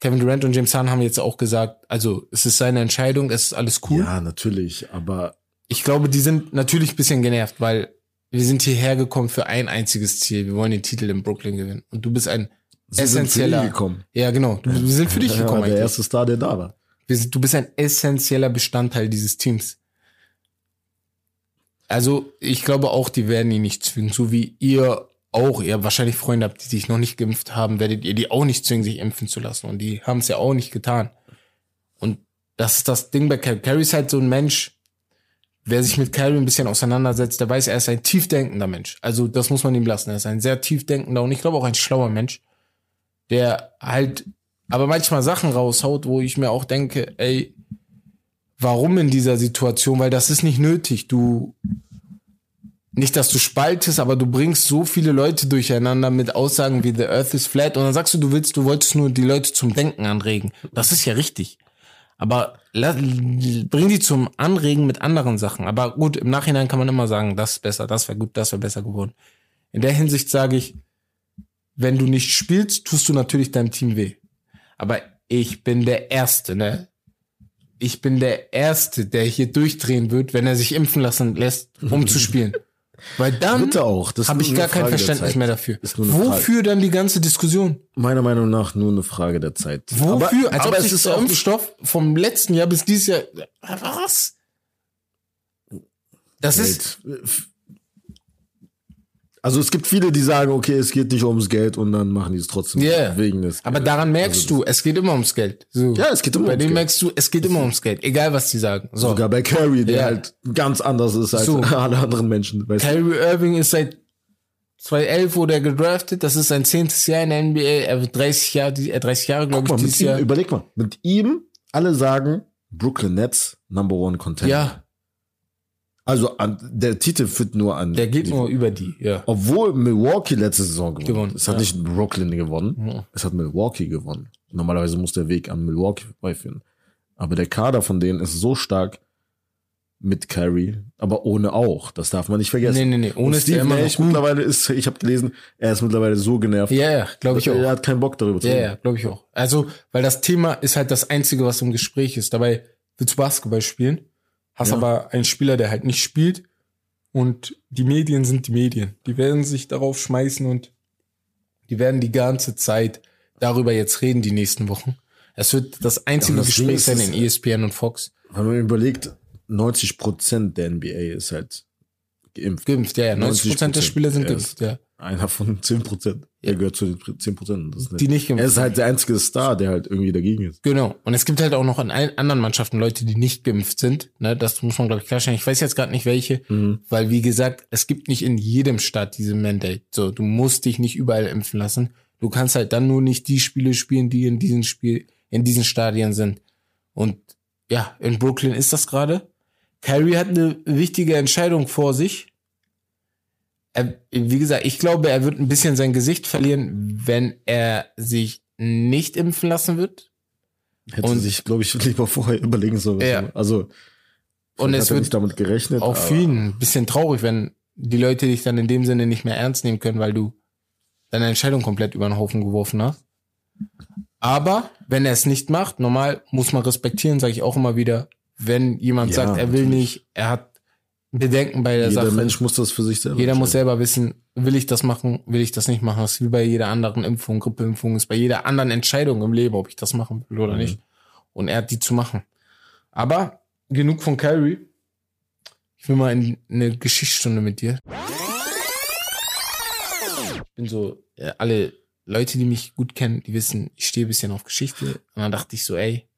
Kevin Durant und James Harden haben jetzt auch gesagt, also es ist seine Entscheidung, es ist alles cool. ja, natürlich, aber Ich glaube, die sind natürlich ein bisschen genervt, weil wir sind hierher gekommen für ein einziges Ziel. Wir wollen den Titel in Brooklyn gewinnen. Und du bist ein sie sind für essentieller. gekommen. Ja, genau. Du, wir sind für dich Ja, gekommen der eigentlich. erste Star, der da war. Du bist ein essentieller Bestandteil dieses Teams. Also, ich glaube auch, die werden ihn nicht zwingen. So wie ihr auch, ihr wahrscheinlich Freunde habt, die sich noch nicht geimpft haben, werdet ihr die auch nicht zwingen, sich impfen zu lassen. Und die haben es ja auch nicht getan. Und das ist das Ding bei Carrie. Carrie ist halt so ein Mensch, wer sich mit Carrie ein bisschen auseinandersetzt, der weiß, er ist ein tiefdenkender Mensch. Also, das muss man ihm lassen. Er ist ein sehr tiefdenkender und ich glaube auch ein schlauer Mensch. der halt aber manchmal Sachen raushaut, wo ich mir auch denke, ey, warum in dieser Situation? Weil das ist nicht nötig. Du, nicht, dass du spaltest, aber du bringst so viele Leute durcheinander mit Aussagen wie The Earth is flat und dann sagst du, du willst, du wolltest nur die Leute zum Denken anregen. Das ist ja richtig. Aber bring die zum Anregen mit anderen Sachen. Aber gut, im Nachhinein kann man immer sagen, das ist besser, das wäre gut, das wäre besser geworden. In der Hinsicht sage ich, wenn du nicht spielst, tust du natürlich deinem Team weh. Aber ich bin der Erste, ne? Ich bin der Erste, der hier durchdrehen wird, wenn er sich impfen lassen lässt, um zu spielen. Weil dann habe ich gar kein Frage Verständnis mehr dafür. Eine Frage. Wofür dann die ganze Diskussion? Meiner Meinung nach nur eine Frage der Zeit. Wofür? Als aber ob es sich ist der Impfstoff vom letzten Jahr bis dieses Jahr. Was? Das ist. Geld. Also es gibt viele, die sagen, okay, es geht nicht ums Geld und dann machen die es trotzdem Yeah. wegen des Aber Geldes. daran merkst Also du, es geht immer ums Geld. So. Ja, es geht immer Bei ums denen Geld. merkst du, es geht immer ums Geld. Egal, was die sagen. So. Sogar bei Carrie, der Ja. halt ganz anders ist als So. alle anderen Menschen. Kyrie Irving ist seit 2011 wurde er gedraftet. Das ist sein zehntes Jahr in der NBA. Er wird 30 Jahre, die- äh, 30 Jahre, glaube ich, mal, dieses ihm, Jahr. überleg mal, mit ihm, alle sagen, Brooklyn Nets, Number One Contender. Ja, Also an, der Titel führt nur an. der geht die- nur über die. Ja. Obwohl Milwaukee letzte Saison gewonnen, Gewonnen, hat. Es hat ja. nicht Brooklyn gewonnen, Ja. es hat Milwaukee gewonnen. Normalerweise muss der Weg an Milwaukee vorbeiführen. Aber der Kader von denen ist so stark mit Kyrie, aber ohne auch. Das darf man nicht vergessen. Nee, nee, nee. Und Ohne Steve immer noch Nash mittlerweile ist, ich habe gelesen, er ist mittlerweile so genervt. Ja, ja, glaube ich auch. Er hat keinen Bock darüber zu Ja, reden. ja, glaube ich auch. Also, weil das Thema ist halt das Einzige, was im Gespräch ist. Dabei willst du Basketball spielen, hast Ja. aber einen Spieler, der halt nicht spielt und die Medien sind die Medien. Die werden sich darauf schmeißen und die werden die ganze Zeit darüber jetzt reden, die nächsten Wochen. Es wird das einzige Ja, das Gespräch sein in E ESPN und Fox. Wenn man überlegt, 90 Prozent der NBA ist halt geimpft. Geimpft, ja, ja. 90 Prozent der 90%, Spieler sind ja, geimpft, ja. Einer von 10 Prozent. Er gehört zu den 10 Prozent. Die nicht geimpft Er ist halt der einzige Star, der halt irgendwie dagegen ist. Genau. Und es gibt halt auch noch in allen anderen Mannschaften Leute, die nicht geimpft sind. Ne, das muss man, glaube ich, klarstellen. Ich weiß jetzt gerade nicht welche, Mhm. weil, wie gesagt, es gibt nicht in jedem Staat diese Mandate. So, du musst dich nicht überall impfen lassen. Du kannst halt dann nur nicht die Spiele spielen, die in diesen Spiel, in diesen Stadien sind. Und ja, in Brooklyn ist das gerade. Kyrie hat eine wichtige Entscheidung vor sich. Er, wie gesagt, ich glaube, er wird ein bisschen sein Gesicht verlieren, wenn er sich nicht impfen lassen wird. Hätte Und- sich, glaube ich, lieber vorher überlegen sollen. Ja. Also, Und hat es wird damit gerechnet. auch für ihn ein bisschen traurig, wenn die Leute dich dann in dem Sinne nicht mehr ernst nehmen können, weil du deine Entscheidung komplett über den Haufen geworfen hast. Aber wenn er es nicht macht, normal muss man respektieren, sage ich auch immer wieder, wenn jemand Ja, sagt, er will natürlich. nicht, er hat Bedenken bei der Jeder Sache. Mensch muss das für sich selber Jeder muss selber wissen, will ich das machen, will ich das nicht machen. Das ist wie bei jeder anderen Impfung, Grippeimpfung, ist bei jeder anderen Entscheidung im Leben, ob ich das machen will oder Mhm. nicht. Und er hat die zu machen. Aber genug von Kyrie. Ich will mal in eine Geschichtsstunde mit dir. Ich bin so, äh, alle Leute, die mich gut kennen, die wissen, ich stehe ein bisschen auf Geschichte. Und dann dachte ich so, ey,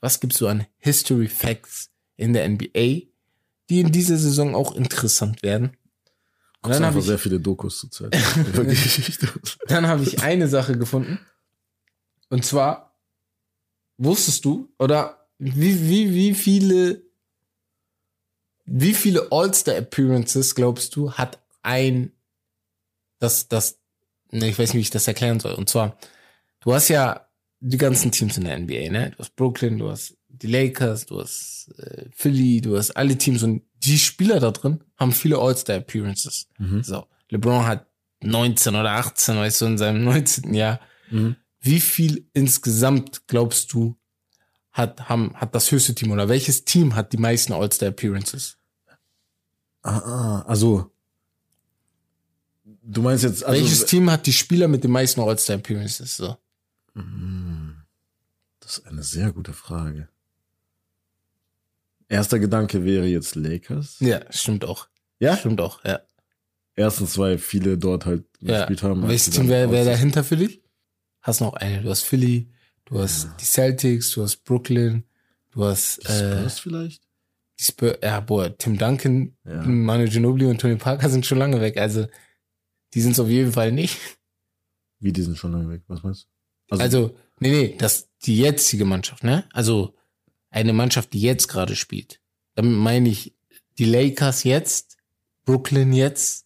was gibt's so an History Facts in der NBA, die in dieser Saison auch interessant werden? Und dann habe ich, sehr viele Dokus zur Zeit. über Geschichte. dann habe ich eine Sache gefunden. Und zwar, wusstest du, oder wie, wie, wie viele, wie viele All-Star-Appearances, glaubst du, hat ein, das, das, ne, ich weiß nicht, wie ich das erklären soll. Und zwar, du hast ja die ganzen Teams in der NBA, ne? Du hast Brooklyn, du hast die Lakers, du hast äh, Philly, du hast alle Teams und die Spieler da drin haben viele All-Star-Appearances. Mhm. So, LeBron hat 19 oder 18, weißt du, in seinem 19. Jahr. Mhm. Wie viel insgesamt glaubst du hat, haben, hat das höchste Team oder welches Team hat die meisten All-Star-Appearances? Ah, ah, also, du meinst jetzt, also, welches Team hat die Spieler mit den meisten All-Star-Appearances? So. Mm, Das ist eine sehr gute Frage. Erster Gedanke wäre jetzt Lakers. Ja, stimmt auch. Ja? Stimmt auch, ja. Erstens, weil viele dort halt ja. gespielt haben. Welches Team wäre wär dahinter für dich? Hast noch eine. Du hast Philly, du hast die Celtics, du hast Brooklyn, du hast Die äh, Spurs vielleicht? die Spurs. Ja, boah, Tim Duncan, Ja. Manu Ginobili und Tony Parker sind schon lange weg. Also die sind es auf jeden Fall nicht. Wie die sind schon lange weg, was meinst du? Also, nee, nee, das die jetzige Mannschaft, ne? Also eine Mannschaft, die jetzt gerade spielt. Damit meine ich die Lakers jetzt, Brooklyn jetzt,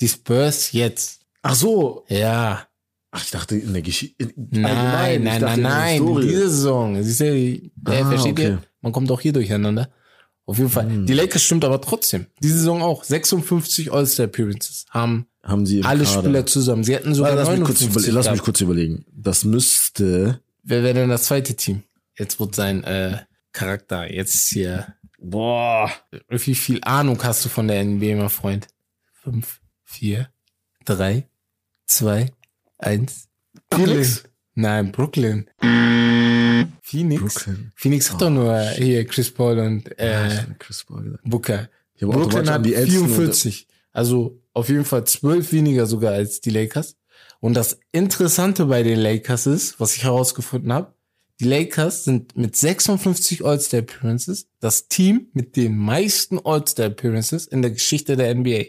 die Spurs jetzt. Ach so. Ja. Ach, ich dachte in der Geschichte. Nein, nein, nein, nein, diese Saison. Siehst du, äh, Ah, versteht okay. ihr? Man kommt auch hier durcheinander. Auf jeden Fall. Hm. Die Lakers stimmt aber trotzdem. Diese Saison auch. 56 All-Star Appearances haben Haben sie alle Kader. Spieler zusammen. Sie hatten sogar Warte, lass, mich kurz, 59 überle- lass mich kurz überlegen. Das müsste. Wer wäre denn das zweite Team? Jetzt wird sein äh, Charakter. Jetzt hier. Boah. Wie viel Ahnung hast du von der NBA, mein Freund? Fünf, vier, drei, zwei, eins. Phoenix? Nein, Brooklyn. Phoenix? Brooklyn. Phoenix hat doch nur hier Chris Paul und Ja, äh, hab Chris Paul. Booker. Habe Brooklyn hat die Ältesten 44. Also auf jeden Fall zwölf weniger sogar als die Lakers. Und das Interessante bei den Lakers ist, was ich herausgefunden habe, die Lakers sind mit 56 All-Star Appearances das Team mit den meisten All-Star Appearances in der Geschichte der NBA.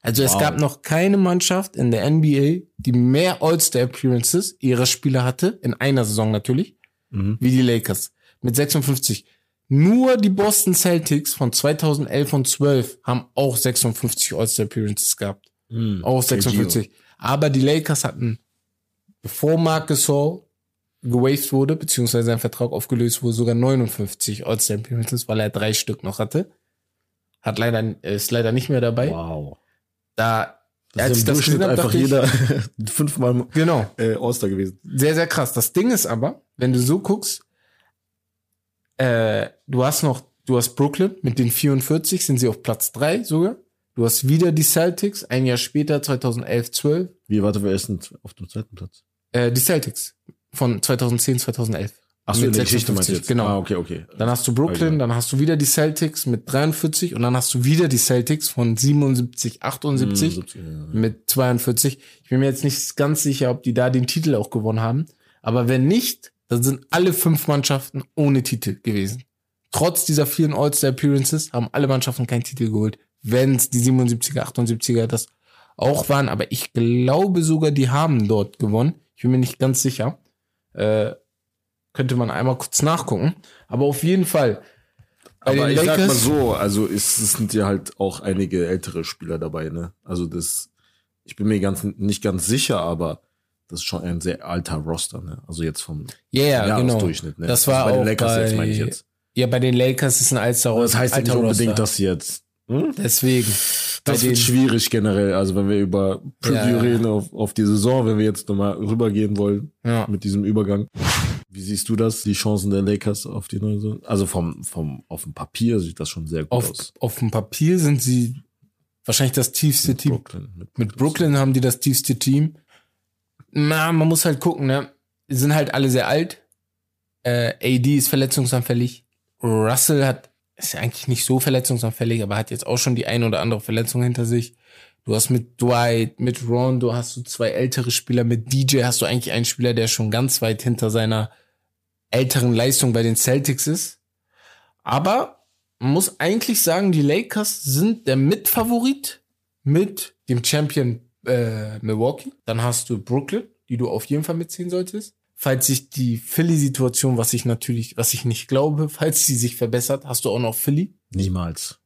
Also es Wow. gab noch keine Mannschaft in der NBA, die mehr All-Star Appearances ihrer Spieler hatte, in einer Saison natürlich, Mhm. wie die Lakers. Mit 56. Nur die Boston Celtics von 2011 und 12 haben auch 56 All-Star Appearances gehabt. Mhm. Auch KG. 56. Aber die Lakers hatten, bevor Marc Gasol gewaved wurde, beziehungsweise sein Vertrag aufgelöst wurde, sogar 59 All-Star Appearances, weil er drei Stück noch hatte. Hat leider, ist leider nicht mehr dabei. Wow. Da, Das als ist im das Durchschnitt hab, einfach dachte ich- jeder fünfmal genau. äh, All-Star gewesen. Sehr, sehr krass. Das Ding ist aber, wenn du so guckst, äh, du hast noch, du hast Brooklyn mit den 44, sind sie auf Platz 3 sogar. Du hast wieder die Celtics, ein Jahr später, 2011, 12. Wie, warte, wer ist denn auf dem zweiten Platz? Äh, die Celtics von 2010, 2011. Ach so, Mit in der Geschichte 56, meinst du genau. Ah, okay, okay. Dann hast du Brooklyn, Also. dann hast du wieder die Celtics mit 43 und dann hast du wieder die Celtics von 77, 78 Hm, 70, ja. mit 42. Ich bin mir jetzt nicht ganz sicher, ob die da den Titel auch gewonnen haben. Aber wenn nicht, dann sind alle fünf Mannschaften ohne Titel gewesen. Trotz dieser vielen All-Star Appearances haben alle Mannschaften keinen Titel geholt. Wenn es die 77er, 78er das auch waren. Aber ich glaube sogar, die haben dort gewonnen. Ich bin mir nicht ganz sicher. Äh, könnte man einmal kurz nachgucken. Aber auf jeden Fall. Aber ich sag mal Lakers- so, also es, es sind ja halt auch einige ältere Spieler dabei, ne? Also das, ich bin mir ganz nicht ganz sicher, aber das ist schon ein sehr alter Roster, ne? Also jetzt vom ja, genau. Jahresdurchschnitt, ne? Das war also bei den Lakers jetzt bei- meine ich jetzt. Ja, bei den Lakers ist ein alter Aber das heißt ja alter nicht unbedingt, Roster. dass sie jetzt. Hm? Deswegen. Das wird schwierig generell. Also wenn wir über Preview Ja. reden auf, auf die Saison, wenn wir jetzt nochmal rübergehen wollen ja. mit diesem Übergang. Wie siehst du das, die Chancen der Lakers auf die neue Saison? Also vom, vom, auf dem Papier sieht das schon sehr gut auf, aus. auf dem Papier sind sie wahrscheinlich das tiefste Team. Brooklyn, Mit Brooklyn haben die das tiefste Team. Na, man muss halt gucken, ne? Die sind halt alle sehr alt. Äh, AD ist verletzungsanfällig. Russell hat, ist ja eigentlich nicht so verletzungsanfällig, aber hat jetzt auch schon die ein oder andere Verletzung hinter sich. Du hast mit Dwight, mit Rondo hast du zwei ältere Spieler, mit DJ hast du eigentlich einen Spieler, der schon ganz weit hinter seiner älteren Leistung bei den Celtics ist. Aber man muss eigentlich sagen, die Lakers sind der Mitfavorit mit dem Champion äh, Milwaukee. Dann hast du Brooklyn, die du auf jeden Fall mitziehen solltest. Falls sich die Philly-Situation, was ich natürlich, was ich nicht glaube, falls sie sich verbessert, hast du auch noch Philly. Niemals.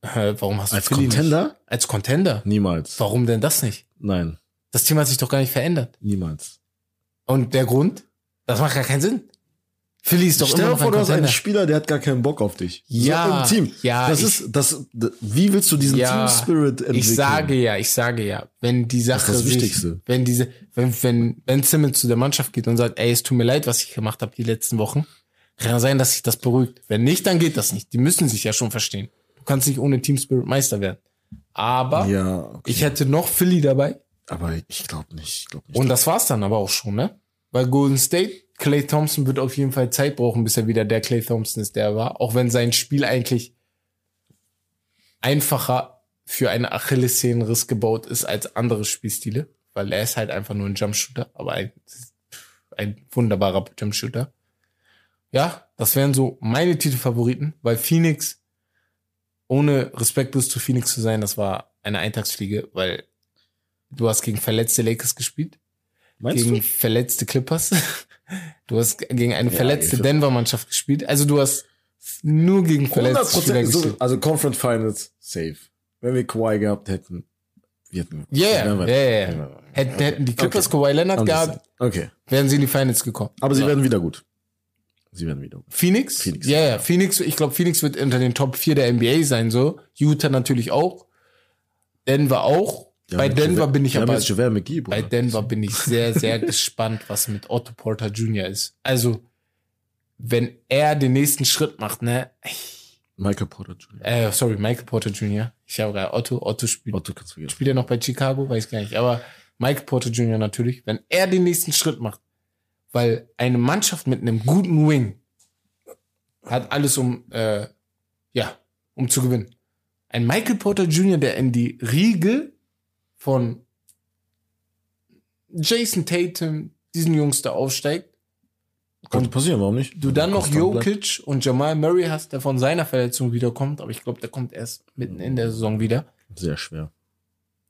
Äh, warum hast du Als Philly Contender? Nicht? Als Contender. Niemals. Warum denn das nicht? Nein, Das Team hat sich doch gar nicht verändert. niemals. Und der Grund? Das macht gar keinen Sinn. Philly ist doch Stell dir vor, ein du hast einen. Spieler, der hat gar keinen Bock auf dich. Ja, so im Team. ja, Das ich- ist, das, wie willst du diesen Ja, Team Spirit entwickeln? Ich sage ja, ich sage ja, wenn die Sache das sich, Wichtigste. wenn diese, wenn, wenn, wenn Simmons zu der Mannschaft geht und sagt, ey, es tut mir leid, was ich gemacht habe die letzten Wochen, kann ja sein, dass sich das beruhigt. Wenn nicht, dann geht das nicht. Die müssen sich ja schon verstehen. Du kannst nicht ohne Team Spirit Meister werden. Aber Ja, okay. ich hätte noch Philly dabei aber ich glaube nicht. Ich glaube nicht. und das war's dann aber auch schon, ne? Weil Golden State, Clay Thompson wird auf jeden Fall Zeit brauchen, bis er wieder der Clay Thompson ist, der er war. Auch wenn sein Spiel eigentlich einfacher für einen Achillessehnenriss gebaut ist als andere Spielstile, weil er ist halt einfach nur ein Jumpshooter, aber ein, ein wunderbarer Jumpshooter. Ja, das wären so meine Titelfavoriten, weil Phoenix, ohne respektlos zu Phoenix zu sein, das war eine Eintagsfliege, weil du hast gegen verletzte Lakers gespielt. Meinst gegen du? verletzte Clippers. Du hast gegen eine Ja, verletzte Denver-Mannschaft gespielt. Also du hast nur gegen verletzte Spieler 100% so, gespielt. also Conference Finals, safe. Wenn wir Kawhi gehabt hätten, wir hätten. Ja, ja, wären ja, ja. Hätten, hätten die Clippers Okay. Kawhi Leonard gehabt. Okay. wären sie in die Finals gekommen. Aber sie So. werden wieder gut. Sie werden wieder gut. Phoenix? Phoenix. Ja, ja, Phoenix, ich glaube, Phoenix wird unter den Top 4 der NBA sein, so. Utah natürlich auch. Denver auch. Ja, bei Denver bin ich aber, McGee, bei. Denver bin ich sehr, sehr gespannt, was mit Otto Porter Jr. ist. Also, wenn er den nächsten Schritt macht, ne, Michael Porter Jr. äh, sorry, Michael Porter Jr. Ich habe gerade Otto, Otto spielt, Otto spielt er noch bei Chicago, weiß gar nicht, aber Michael Porter Jr. natürlich, wenn er den nächsten Schritt macht, weil eine Mannschaft mit einem guten Wing hat alles um, äh, ja, um zu gewinnen. Ein Michael Porter Jr., der in die Riege von Jason Tatum, diesen Jungs da aufsteigt, Könnte passieren, warum nicht? du dann noch. Jokic und Jamal Murray hast, der von seiner Verletzung wiederkommt, aber ich glaube, der kommt erst mitten in der Saison wieder. Sehr schwer.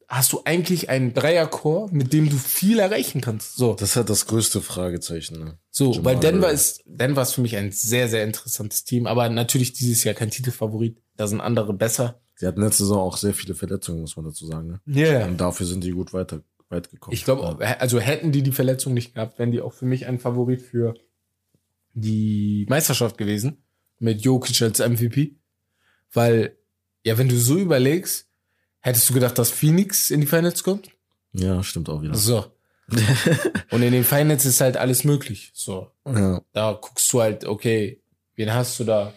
Hast du eigentlich einen Dreierchor, mit dem du viel erreichen kannst. So, Das halt das größte Fragezeichen. Ne? so, Jamal weil Denver Murray. ist, Denver ist für mich ein sehr, sehr interessantes Team, aber natürlich dieses Jahr kein Titelfavorit. Da sind andere besser. Sie hatten letzte Saison auch sehr viele Verletzungen, muss man dazu sagen. Ne? Ja, yeah. Und dafür sind die gut weiter, weit gekommen. Ich glaube, also hätten die die Verletzung nicht gehabt, wären die auch für mich ein Favorit für die Meisterschaft gewesen. Mit Jokic als MVP. Weil, ja, wenn du so überlegst, hättest du gedacht, dass Phoenix in die Finals kommt? Ja, stimmt auch wieder. So. Und in den Finals ist halt alles möglich. So. ja. Da guckst du halt, okay, wen hast du da?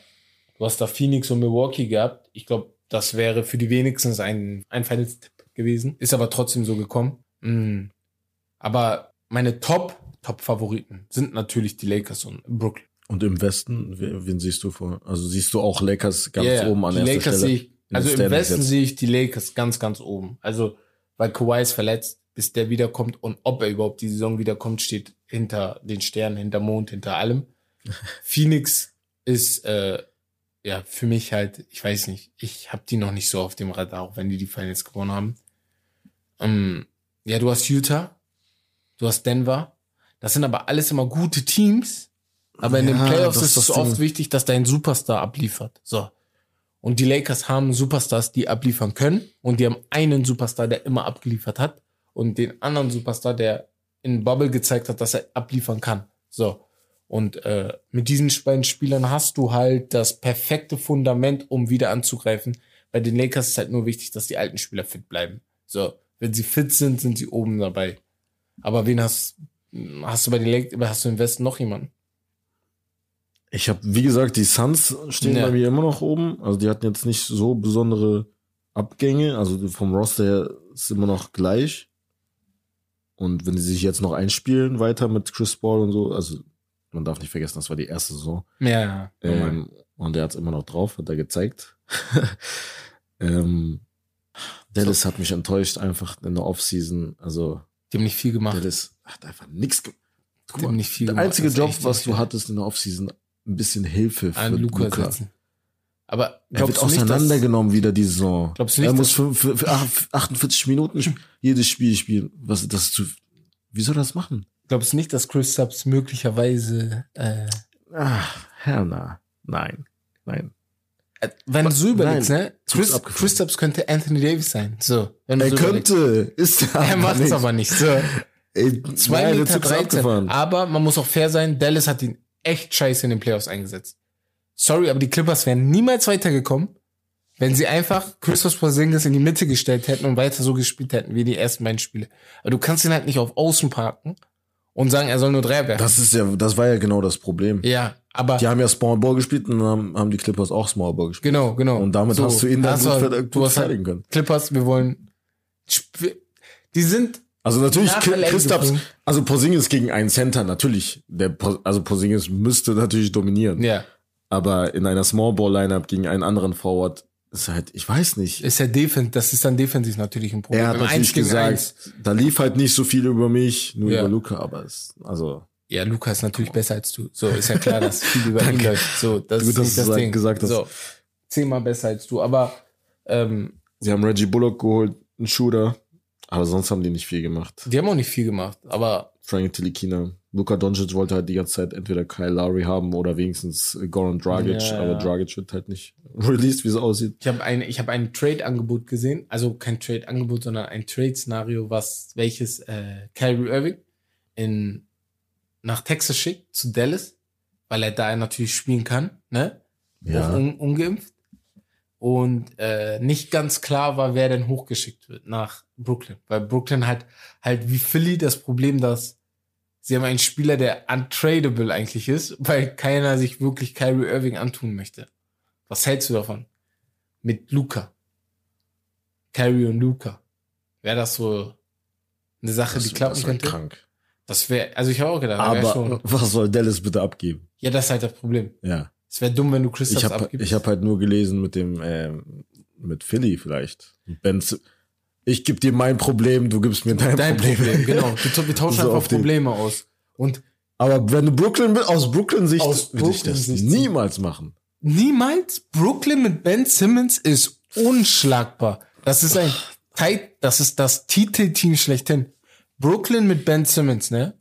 Du hast da Phoenix und Milwaukee gehabt. Ich glaube, das wäre für die wenigstens ein, ein Finals-Tipp gewesen. Ist aber trotzdem so gekommen. Mm. Aber meine Top, Top-Favoriten sind natürlich die Lakers und Brooklyn. Und im Westen, wen, siehst du vor? Also siehst du auch Lakers ganz ja. oben an die erster Lakers Stelle? Sehe ich, also im Standings Westen jetzt? sehe ich die Lakers ganz, ganz oben. Also, weil Kawhi ist verletzt, bis der wiederkommt und ob er überhaupt die Saison wiederkommt, steht hinter den Sternen, hinter Mond, hinter allem. Phoenix ist, äh, ja, für mich halt, ich weiß nicht, ich habe die noch nicht so auf dem Radar, auch wenn die die Finals gewonnen haben. Ähm, ja, du hast Utah, du hast Denver. Das sind aber alles immer gute Teams. Aber in den Ja, Playoffs das ist es oft wichtig, dass dein Superstar abliefert. So. Und die Lakers haben Superstars, die abliefern können. Und die haben einen Superstar, der immer abgeliefert hat. Und den anderen Superstar, der in Bubble gezeigt hat, dass er abliefern kann. So. Und äh, mit diesen beiden Spielern hast du halt das perfekte Fundament, um wieder anzugreifen. Bei den Lakers ist halt nur wichtig, dass die alten Spieler fit bleiben. So. Wenn sie fit sind, sind sie oben dabei. Aber wen hast, hast du bei den Lakers, hast du im Westen noch jemanden? Ich habe, wie gesagt, die Suns stehen Ja. bei mir immer noch oben. Also die hatten jetzt nicht so besondere Abgänge. Also vom Roster her ist immer noch gleich. Und wenn sie sich jetzt noch einspielen weiter mit Chris Paul und so, also man darf nicht vergessen, das war die erste Saison. Ja. Ähm, und der hat es immer noch drauf, hat er gezeigt. ähm, Dallas hat mich enttäuscht einfach in der Offseason. Also die haben nicht viel gemacht. Dallas hat einfach nichts gemacht. Die haben nicht viel Der gemacht. einzige Das Job, was du hattest in der Offseason, ein bisschen Hilfe für an Luca, Luca. setzen. Aber Er wird dass, auseinandergenommen wieder die Saison. glaubst du nicht, er muss für, für, für 48 Minuten jedes Spiel spielen. Was das zu? Wie soll er das machen? Glaubst du nicht, dass Chris Subs möglicherweise, äh, Ah, Herr, na, nein, nein. äh, wenn du so überlegst, Nein, ne? Chris. Chris Subs könnte Anthony Davis sein. So. Wenn Er so überlegst. könnte, ist er. Er macht es aber nicht. So. Ey, Zwei nein, Meter Zug ist 13. abgefahren. Aber man muss auch fair sein, Dallas hat ihn echt scheiße in den Playoffs eingesetzt. Sorry, aber die Clippers wären niemals weitergekommen, wenn sie einfach Christoph Porzingis in die Mitte gestellt hätten und weiter so gespielt hätten wie die ersten beiden Spiele. Aber du kannst ihn halt nicht auf Außen parken und sagen, er soll nur Dreier werfen. Das ist ja, das war ja genau das Problem. ja, aber Die haben ja Small Ball gespielt und dann haben, die Clippers auch Small Ball gespielt. genau, genau. Und damit hast du ihn dann hast gut halt- ver- gut halt verteidigen können. Clippers, wir wollen die sind Also natürlich Christaps, also Porzingis gegen einen Center, natürlich. Der, also Porzingis müsste natürlich dominieren. ja, Aber in einer Small Ball Lineup gegen einen anderen Forward ist halt, ich weiß nicht. ist ja defensiv, das ist dann defensiv natürlich ein Problem. Er hat Im natürlich gesagt, Eins. da lief halt nicht so viel über mich, nur Ja. über Luca, aber es, also Ja, Luca ist natürlich besser als du. So, ist ja klar, dass viel über ihn läuft. So, das Gut, ist nicht das sag- Ding. gesagt hast. So, zehnmal besser als du. Aber, ähm, sie haben Reggie Bullock geholt, einen Shooter, aber sonst haben die nicht viel gemacht. die haben auch nicht viel gemacht. Aber Frank Tilikina. Luka Doncic wollte halt die ganze Zeit entweder Kyle Lowry haben oder wenigstens Goran Dragic, Ja, aber ja. Dragic wird halt nicht released, wie es aussieht. Ich habe ein, ich habe ein Trade-Angebot gesehen, also kein Trade-Angebot, sondern ein Trade-Szenario, was welches äh, Kyrie Irving in nach Texas schickt zu Dallas, weil er da natürlich spielen kann, ne? Auch un, ungeimpft. Und äh, nicht ganz klar war, wer denn hochgeschickt wird nach Brooklyn, weil Brooklyn hat halt wie Philly das Problem, dass sie haben einen Spieler, der untradable eigentlich ist, weil keiner sich wirklich Kyrie Irving antun möchte. Was hältst du davon? Mit Luca. Kyrie und Luca. Wäre das so eine Sache, die klappen das könnte? krank. Das wäre, also ich habe auch gedacht, Aber was soll Dallas bitte abgeben? Ja, das ist halt das Problem. Ja. Es wäre dumm, wenn du Christoph Ich habe abgibst. ich hab halt nur gelesen mit dem, ähm, mit Philly vielleicht. Ben, ich gebe dir mein Problem, du gibst mir dein, Dein Problem. Problem, genau. Wir, wir tauschen So auf einfach den- Probleme aus. Und Aber wenn du Brooklyn aus Brooklyn-Sicht Aus würde ich das Brooklyn-Sicht- niemals machen. niemals Brooklyn mit Ben Simmons ist unschlagbar. Das ist ein Tight, das ist das Titelteam schlechthin. Brooklyn mit Ben Simmons, ne?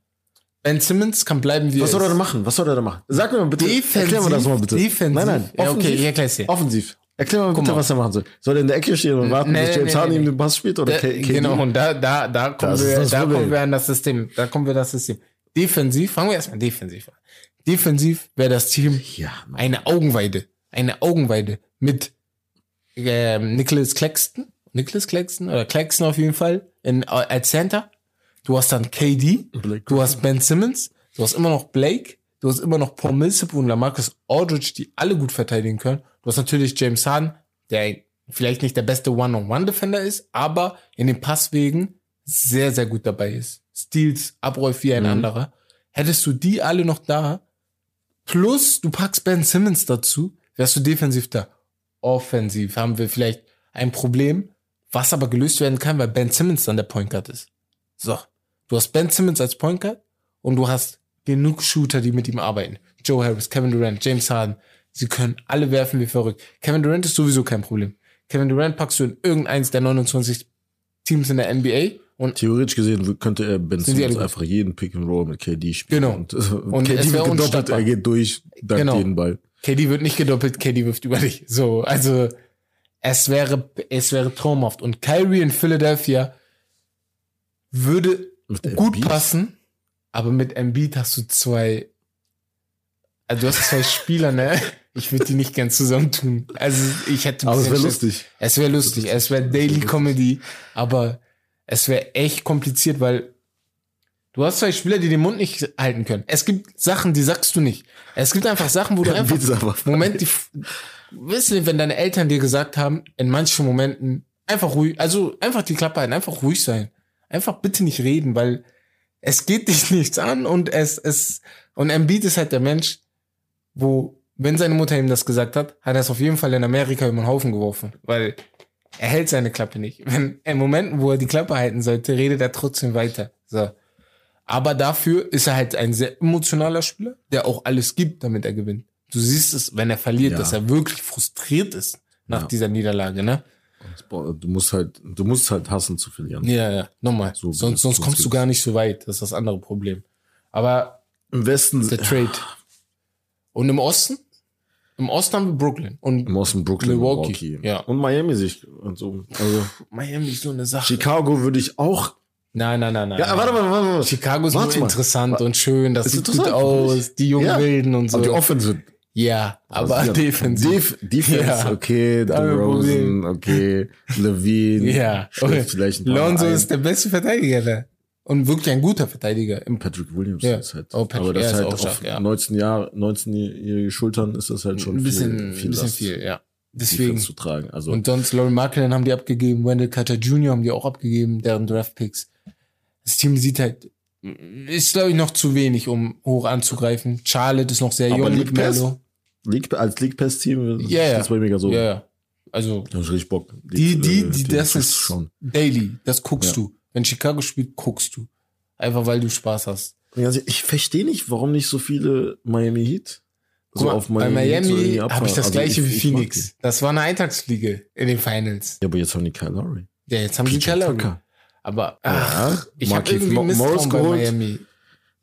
Ben Simmons kann bleiben wie Was er soll er da machen? Was soll er da machen? Sag mir mal bitte. Defensiv, erklär mir das mal bitte. defensiv. Nein, nein. Ja, okay, offensiv. ich erklär's dir. Offensiv. Erklär mal bitte, mal. was er machen soll. Soll er in der Ecke stehen und warten, Nee, bis James nee, Harden nee, ihm den Pass spielt? Oder Da, genau, und da, da, da kommen Das wir, da kommen wir an das System. Da kommen wir das System. Defensiv, fangen wir erstmal defensiv an. Defensiv wäre das Team Ja, eine Augenweide. Eine Augenweide mit ähm, Nicholas Claxton. Nicholas Claxton oder Claxton auf jeden Fall in, als Center. Du hast dann KD. Blake Du hast Ben Simmons. Du hast immer noch Blake. Du hast immer noch Paul Millsap und Lamarcus Aldridge, die alle gut verteidigen können. Du hast natürlich James Harden, der vielleicht nicht der beste One-on-One-Defender ist, aber in den Passwegen sehr, sehr gut dabei ist. Steals, abräuft wie ein Mhm. anderer. Hättest du die alle noch da, plus du packst Ben Simmons dazu, wärst du defensiv da. Offensiv haben wir vielleicht ein Problem, was aber gelöst werden kann, weil Ben Simmons dann der Point Guard ist. So. Du hast Ben Simmons als Point Guard und du hast genug Shooter, die mit ihm arbeiten. Joe Harris, Kevin Durant, James Harden. Sie können alle werfen wie verrückt. Kevin Durant ist sowieso kein Problem. Kevin Durant packst du in irgendeins der 29 Teams in der NBA und Theoretisch gesehen könnte er Ben Simmons einfach jeden Pick and Roll mit KD spielen. Genau. Und, äh, Und KD es wär wird gedoppelt, er geht durch, dank Genau. jeden Ball. KD wird nicht gedoppelt, KD wirft über dich. So, also es wäre, es wäre traumhaft. Und Kyrie in Philadelphia würde Mit gut Embiid? passen, aber mit Embiid hast du zwei, also du hast zwei Spieler, ne? Ich würde die nicht gern zusammentun. Also ich hätte Aber es wäre lustig. Es wäre lustig, es wäre Daily Comedy, aber es wäre echt kompliziert, weil du hast zwei Spieler, die den Mund nicht halten können. Es gibt Sachen, die sagst du nicht. Es gibt einfach Sachen, wo du einfach Moment, die, weißt du, wenn deine Eltern dir gesagt haben, in manchen Momenten einfach ruhig, also einfach die Klappe halten, einfach ruhig sein. Einfach bitte nicht reden, weil es geht dich nichts an und es, es, und Embiid ist halt der Mensch, wo, wenn seine Mutter ihm das gesagt hat, hat er es auf jeden Fall in Amerika über den Haufen geworfen, weil er hält seine Klappe nicht. Wenn, in Momenten, wo er die Klappe halten sollte, redet er trotzdem weiter. So. Aber dafür ist er halt ein sehr emotionaler Spieler, der auch alles gibt, damit er gewinnt. Du siehst es, wenn er verliert, Ja. dass er wirklich frustriert ist nach Ja. dieser Niederlage, ne? Du musst halt, du musst halt hassen zu verlieren. Ja, ja, nochmal. So, sonst sonst kommst du gar nicht so weit. Das ist das andere Problem. Aber Im Westen, der Trade. Und im Osten? Im Osten haben wir Brooklyn. Und im Osten Brooklyn, Milwaukee, Milwaukee. ja. Und Miami sich und so. Also Miami ist so eine Sache. Chicago würde ich auch. Nein, nein, nein, nein. Ja, warte mal, warte mal. Chicago ist Warte nur mal. interessant und schön. Das Ist sieht gut interessant, aus. Die jungen Ja. Wilden und so. Aber die Offense wird ja, aber Also, defensiv. Def Defense, Ja. okay, DeRozan, okay, Levine, Ja, schläft vielleicht Lonzo ein. ist der beste Verteidiger da. Und wirklich ein guter Verteidiger. Im Patrick Williams Ja. ist halt, Oh, Patrick- aber das ist halt auch auf stark, ja. 19 Jahre, 19-jährige Schultern ist das halt schon ein bisschen, viel, viel, ein bisschen Last, viel, ja. Deswegen. zu tragen. Also Und sonst Laurie Markkinen haben die abgegeben, Wendell Carter Jr. haben die auch abgegeben, deren Draftpicks. Das Team sieht halt, ist glaube ich noch zu wenig, um hoch anzugreifen. Charlotte ist noch sehr Aber jung League mit Pass? Melo. League, als League Pass Team Ja, ja. das bei mega so. Ja, ja. Also, Da hab ich richtig Bock. die, die, äh, die, das ist schon. daily. Das guckst Ja. du. Wenn Chicago spielt, guckst du. Einfach weil du Spaß hast. Also ich verstehe nicht, warum nicht so viele Miami Heat Guck mal, bei Heat so Miami irgendwie habe ich das Also gleiche wie ich mag Phoenix. Das war eine Eintagsfliege in den Finals. die. Ja, aber jetzt haben die Kyle Lowry. Ja, jetzt haben Keller. Tucker. Aber ach, Ja, ich habe irgendwie Misstrauen bei. Miami.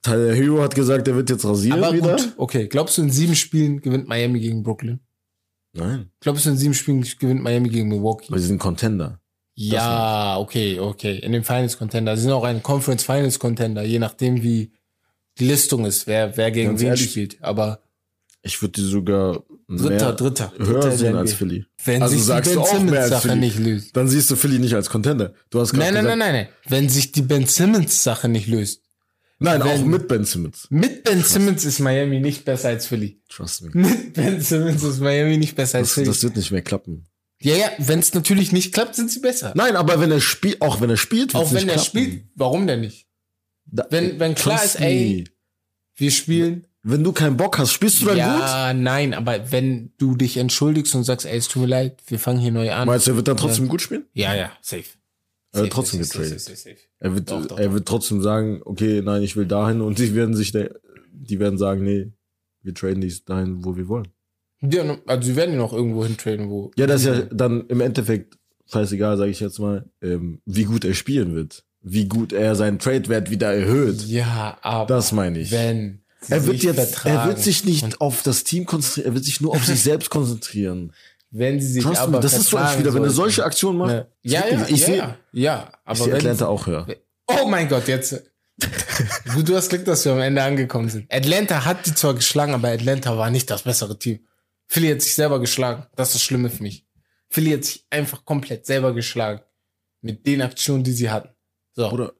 Tyler Hero hat gesagt, er wird jetzt rasieren Aber wieder. gut, okay. Glaubst du, in sieben Spielen gewinnt Miami gegen Brooklyn? Nein, Glaubst du, in sieben Spielen gewinnt Miami gegen Milwaukee? weil sie sind Contender. Ja, okay, okay. In den Finals Contender. Sie sind auch ein Conference Finals Contender, je nachdem, wie die Listung ist, wer, wer gegen Ganz wen ehrlich, spielt. Aber Ich würde die sogar Dritter, mehr Dritter. höher Dritter sehen als. Philly. wenn also sich sagst die Ben auch Simmons Sache nicht löst. Dann siehst du Philly nicht als Contender. Du hast Nein, nein, gesagt, nein, nein, nein. Wenn sich die Ben Simmons Sache nicht löst. Nein, auch Wenn- mit Ben Simmons. Mit Ben Simmons ist Miami nicht besser als Philly. Trust me. Mit Ben Simmons ist Miami nicht besser als Das, Philly. das wird nicht mehr klappen. Ja, ja, wenn es natürlich nicht klappt, sind sie besser. Nein, aber wenn er spielt, auch wenn er spielt, Auch wenn er klappen. spielt, warum denn nicht? Da- Wenn- wenn klar ist, ey. Wir spielen. wenn du keinen Bock hast, spielst du dann gut? Ja, nein, aber wenn du dich entschuldigst und sagst, ey, es tut mir leid, wir fangen hier neu an. Meinst du, er wird dann trotzdem gut spielen? Ja, ja, safe. Er wird Safe, trotzdem safe, getradet. safe. Er wird, Doch, doch, er wird trotzdem sagen, okay, nein, ich will dahin und die werden sich, die werden sagen, nee, wir traden dich dahin, wo wir wollen. Ja, also sie werden ihn noch irgendwo hintraden, wo. Ja, das ist ja dann im Endeffekt scheißegal, sage ich jetzt mal, ähm, wie gut er spielen wird. Wie gut er seinen Trade-Wert wieder erhöht. Ja, aber. Das meine ich. Wenn. Er wird sich jetzt, er wird sich nicht auf das Team konzentrieren, er wird sich nur auf sich selbst konzentrieren. Wenn sie sich Trust aber. me, das ist so vertragen wieder, wenn er solche Aktionen macht. Ne. Ja, ja, ich ja, sehe, ja, ja, ich aber sehe wenn. Atlanta auch höher. Oh mein Gott, jetzt. du hast Glück, dass wir am Ende angekommen sind. Atlanta hat die zwar geschlagen, aber Atlanta war nicht das bessere Team. Philly hat sich selber geschlagen. Das ist das Schlimme für mich. Philly hat sich einfach komplett selber geschlagen. Mit den Aktionen, die sie hatten. So. Oder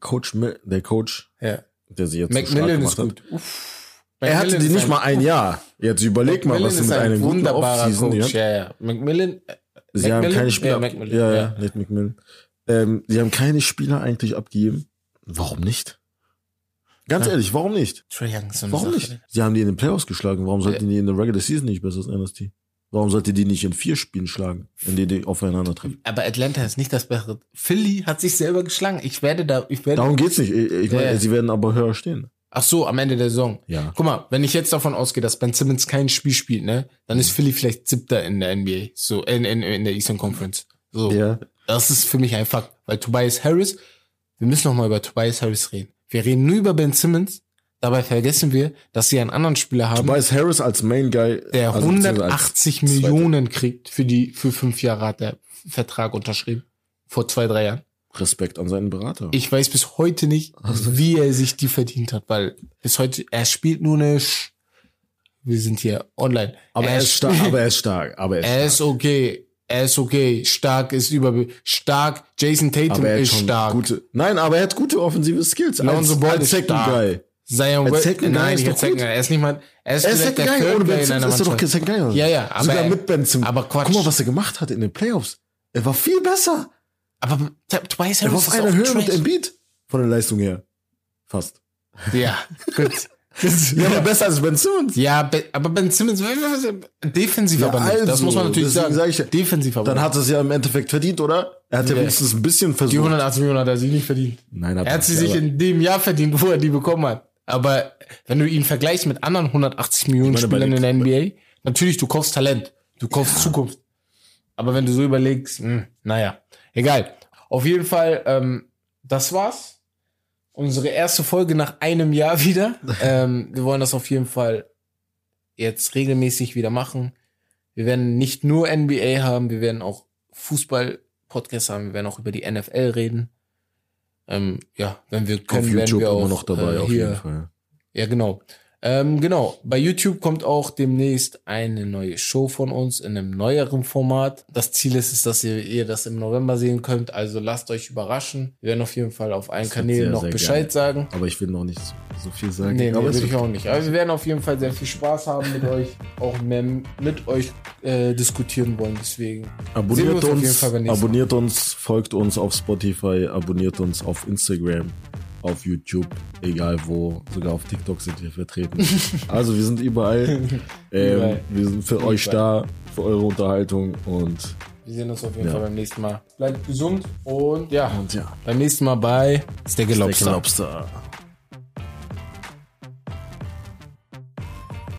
Coach, der Coach, ja. der sie jetzt so stark gemacht hat. Er hatte die nicht mal ein Jahr. Jetzt überleg mal, was sie mit ein einem guten Offseason Coach. ja. Ja. Macmillan, äh, Sie haben Macmillan? keine Spieler. Ja, ja. ja, nicht McMillan. Ähm, sie haben keine Spieler eigentlich abgegeben. Warum nicht? Ganz Ja. ehrlich, warum nicht? Trae Young ist so eine Warum Sache. nicht? Sie haben die in den Playoffs geschlagen. Warum sollten die in der Regular Season nicht besser als die? Warum sollte die nicht in vier Spielen schlagen, in denen die aufeinandertreffen? Aber Atlanta ist nicht das bessere. Philly hat sich selber geschlagen. Ich werde da, ich werde. Darum geht's nicht. Ich, ich meine, Ja, ja. sie werden aber höher stehen. Ach so, am Ende der Saison. Ja. Guck mal, wenn ich jetzt davon ausgehe, dass Ben Simmons kein Spiel spielt, ne, dann ist Philly vielleicht siebter in der NBA, so in, in, in der Eastern Conference. So, Ja. das ist für mich ein Fakt, weil Tobias Harris, wir müssen noch mal über Tobias Harris reden. Wir reden nur über Ben Simmons, dabei vergessen wir, dass sie einen anderen Spieler haben, Tobias Harris als Main Guy. der also beziehungsweise als 180 Zweiter. Millionen kriegt für die für fünf Jahre hat der Vertrag unterschrieben vor zwei drei Jahren. Respekt an seinen Berater. Ich weiß bis heute nicht, wie er sich die verdient hat, weil bis heute, er spielt nur eine, Sch wir sind hier online. aber er ist stark. Aber er ist stark. Aber er ist er stark. ist okay. Er ist okay. Stark ist über, stark. Jason Tatum ist stark. gute. Nein, aber er hat gute offensive Skills. Lonzo Ball als ist Second stark. Guy. Zion Als Second Guy Nein, ist doch als Second. Guy. Er ist nicht mal, er ist, Er ist Second der Guy. Ohne Guy Ben Simmons ist er doch kein Second Guy. Ja, ja, aber Sogar er- mit Ben Simmons. aber Quatsch. Guck mal, was er gemacht hat in den Playoffs. Er war viel besser. Aber T- Tobias Er war Harris auf ist einer Höhe mit. Embiid. Von der Leistung her. Fast. Ja, gut. Das- Ja, aber besser als Ben Simmons. Ja, Be- aber Ben Simmons, defensiv Ja, aber nicht. das also, muss man natürlich sagen. sag ich- defensiv aber Dann hat er es ja im Endeffekt verdient, oder? Er hat ja Ja. wenigstens ein bisschen Die versucht. 180 Millionen hat er sich nicht verdient. Nein, Er hat sie sich in dem Jahr verdient, wo er die bekommen hat. Aber wenn du ihn vergleichst mit anderen 180 Millionen meine, Spielern in der NBA, natürlich, du kaufst Talent, du kaufst Zukunft. Aber wenn du so überlegst, mh, naja, egal. Auf jeden Fall, ähm, das war's. Unsere erste Folge nach einem Jahr wieder. ähm, wir wollen das auf jeden Fall jetzt regelmäßig wieder machen. Wir werden nicht nur NBA haben, wir werden auch Fußball-Podcasts haben, wir werden auch über die NFL reden. Ähm, ja, wenn wir können, auf werden YouTube wir auch immer noch dabei, äh, auf hier jeden Fall. ja, genau. Ähm, genau. Bei YouTube kommt auch demnächst eine neue Show von uns in einem neueren Format. Das Ziel ist es, dass ihr, ihr das im November sehen könnt. Also lasst euch überraschen. Wir werden auf jeden Fall auf allen Das Kanälen sehr, noch sehr Bescheid geil. sagen. Aber ich will noch nicht so, viel sagen. Nee, nee, aber will ich auch nicht. Aber wir werden auf jeden Fall sehr viel Spaß haben mit euch. Auch mehr mit euch äh, diskutieren wollen. Deswegen Abonniert uns uns, abonniert uns, folgt uns auf Spotify, abonniert uns auf Instagram, auf YouTube, egal wo, sogar auf TikTok sind wir vertreten. also wir sind überall. Ähm, wir sind für euch da, für eure Unterhaltung und, wir sehen uns auf jeden Ja. Fall beim nächsten Mal. Bleibt gesund und ja, und ja. beim nächsten Mal bei Steak and Steak Lobster. Lobster.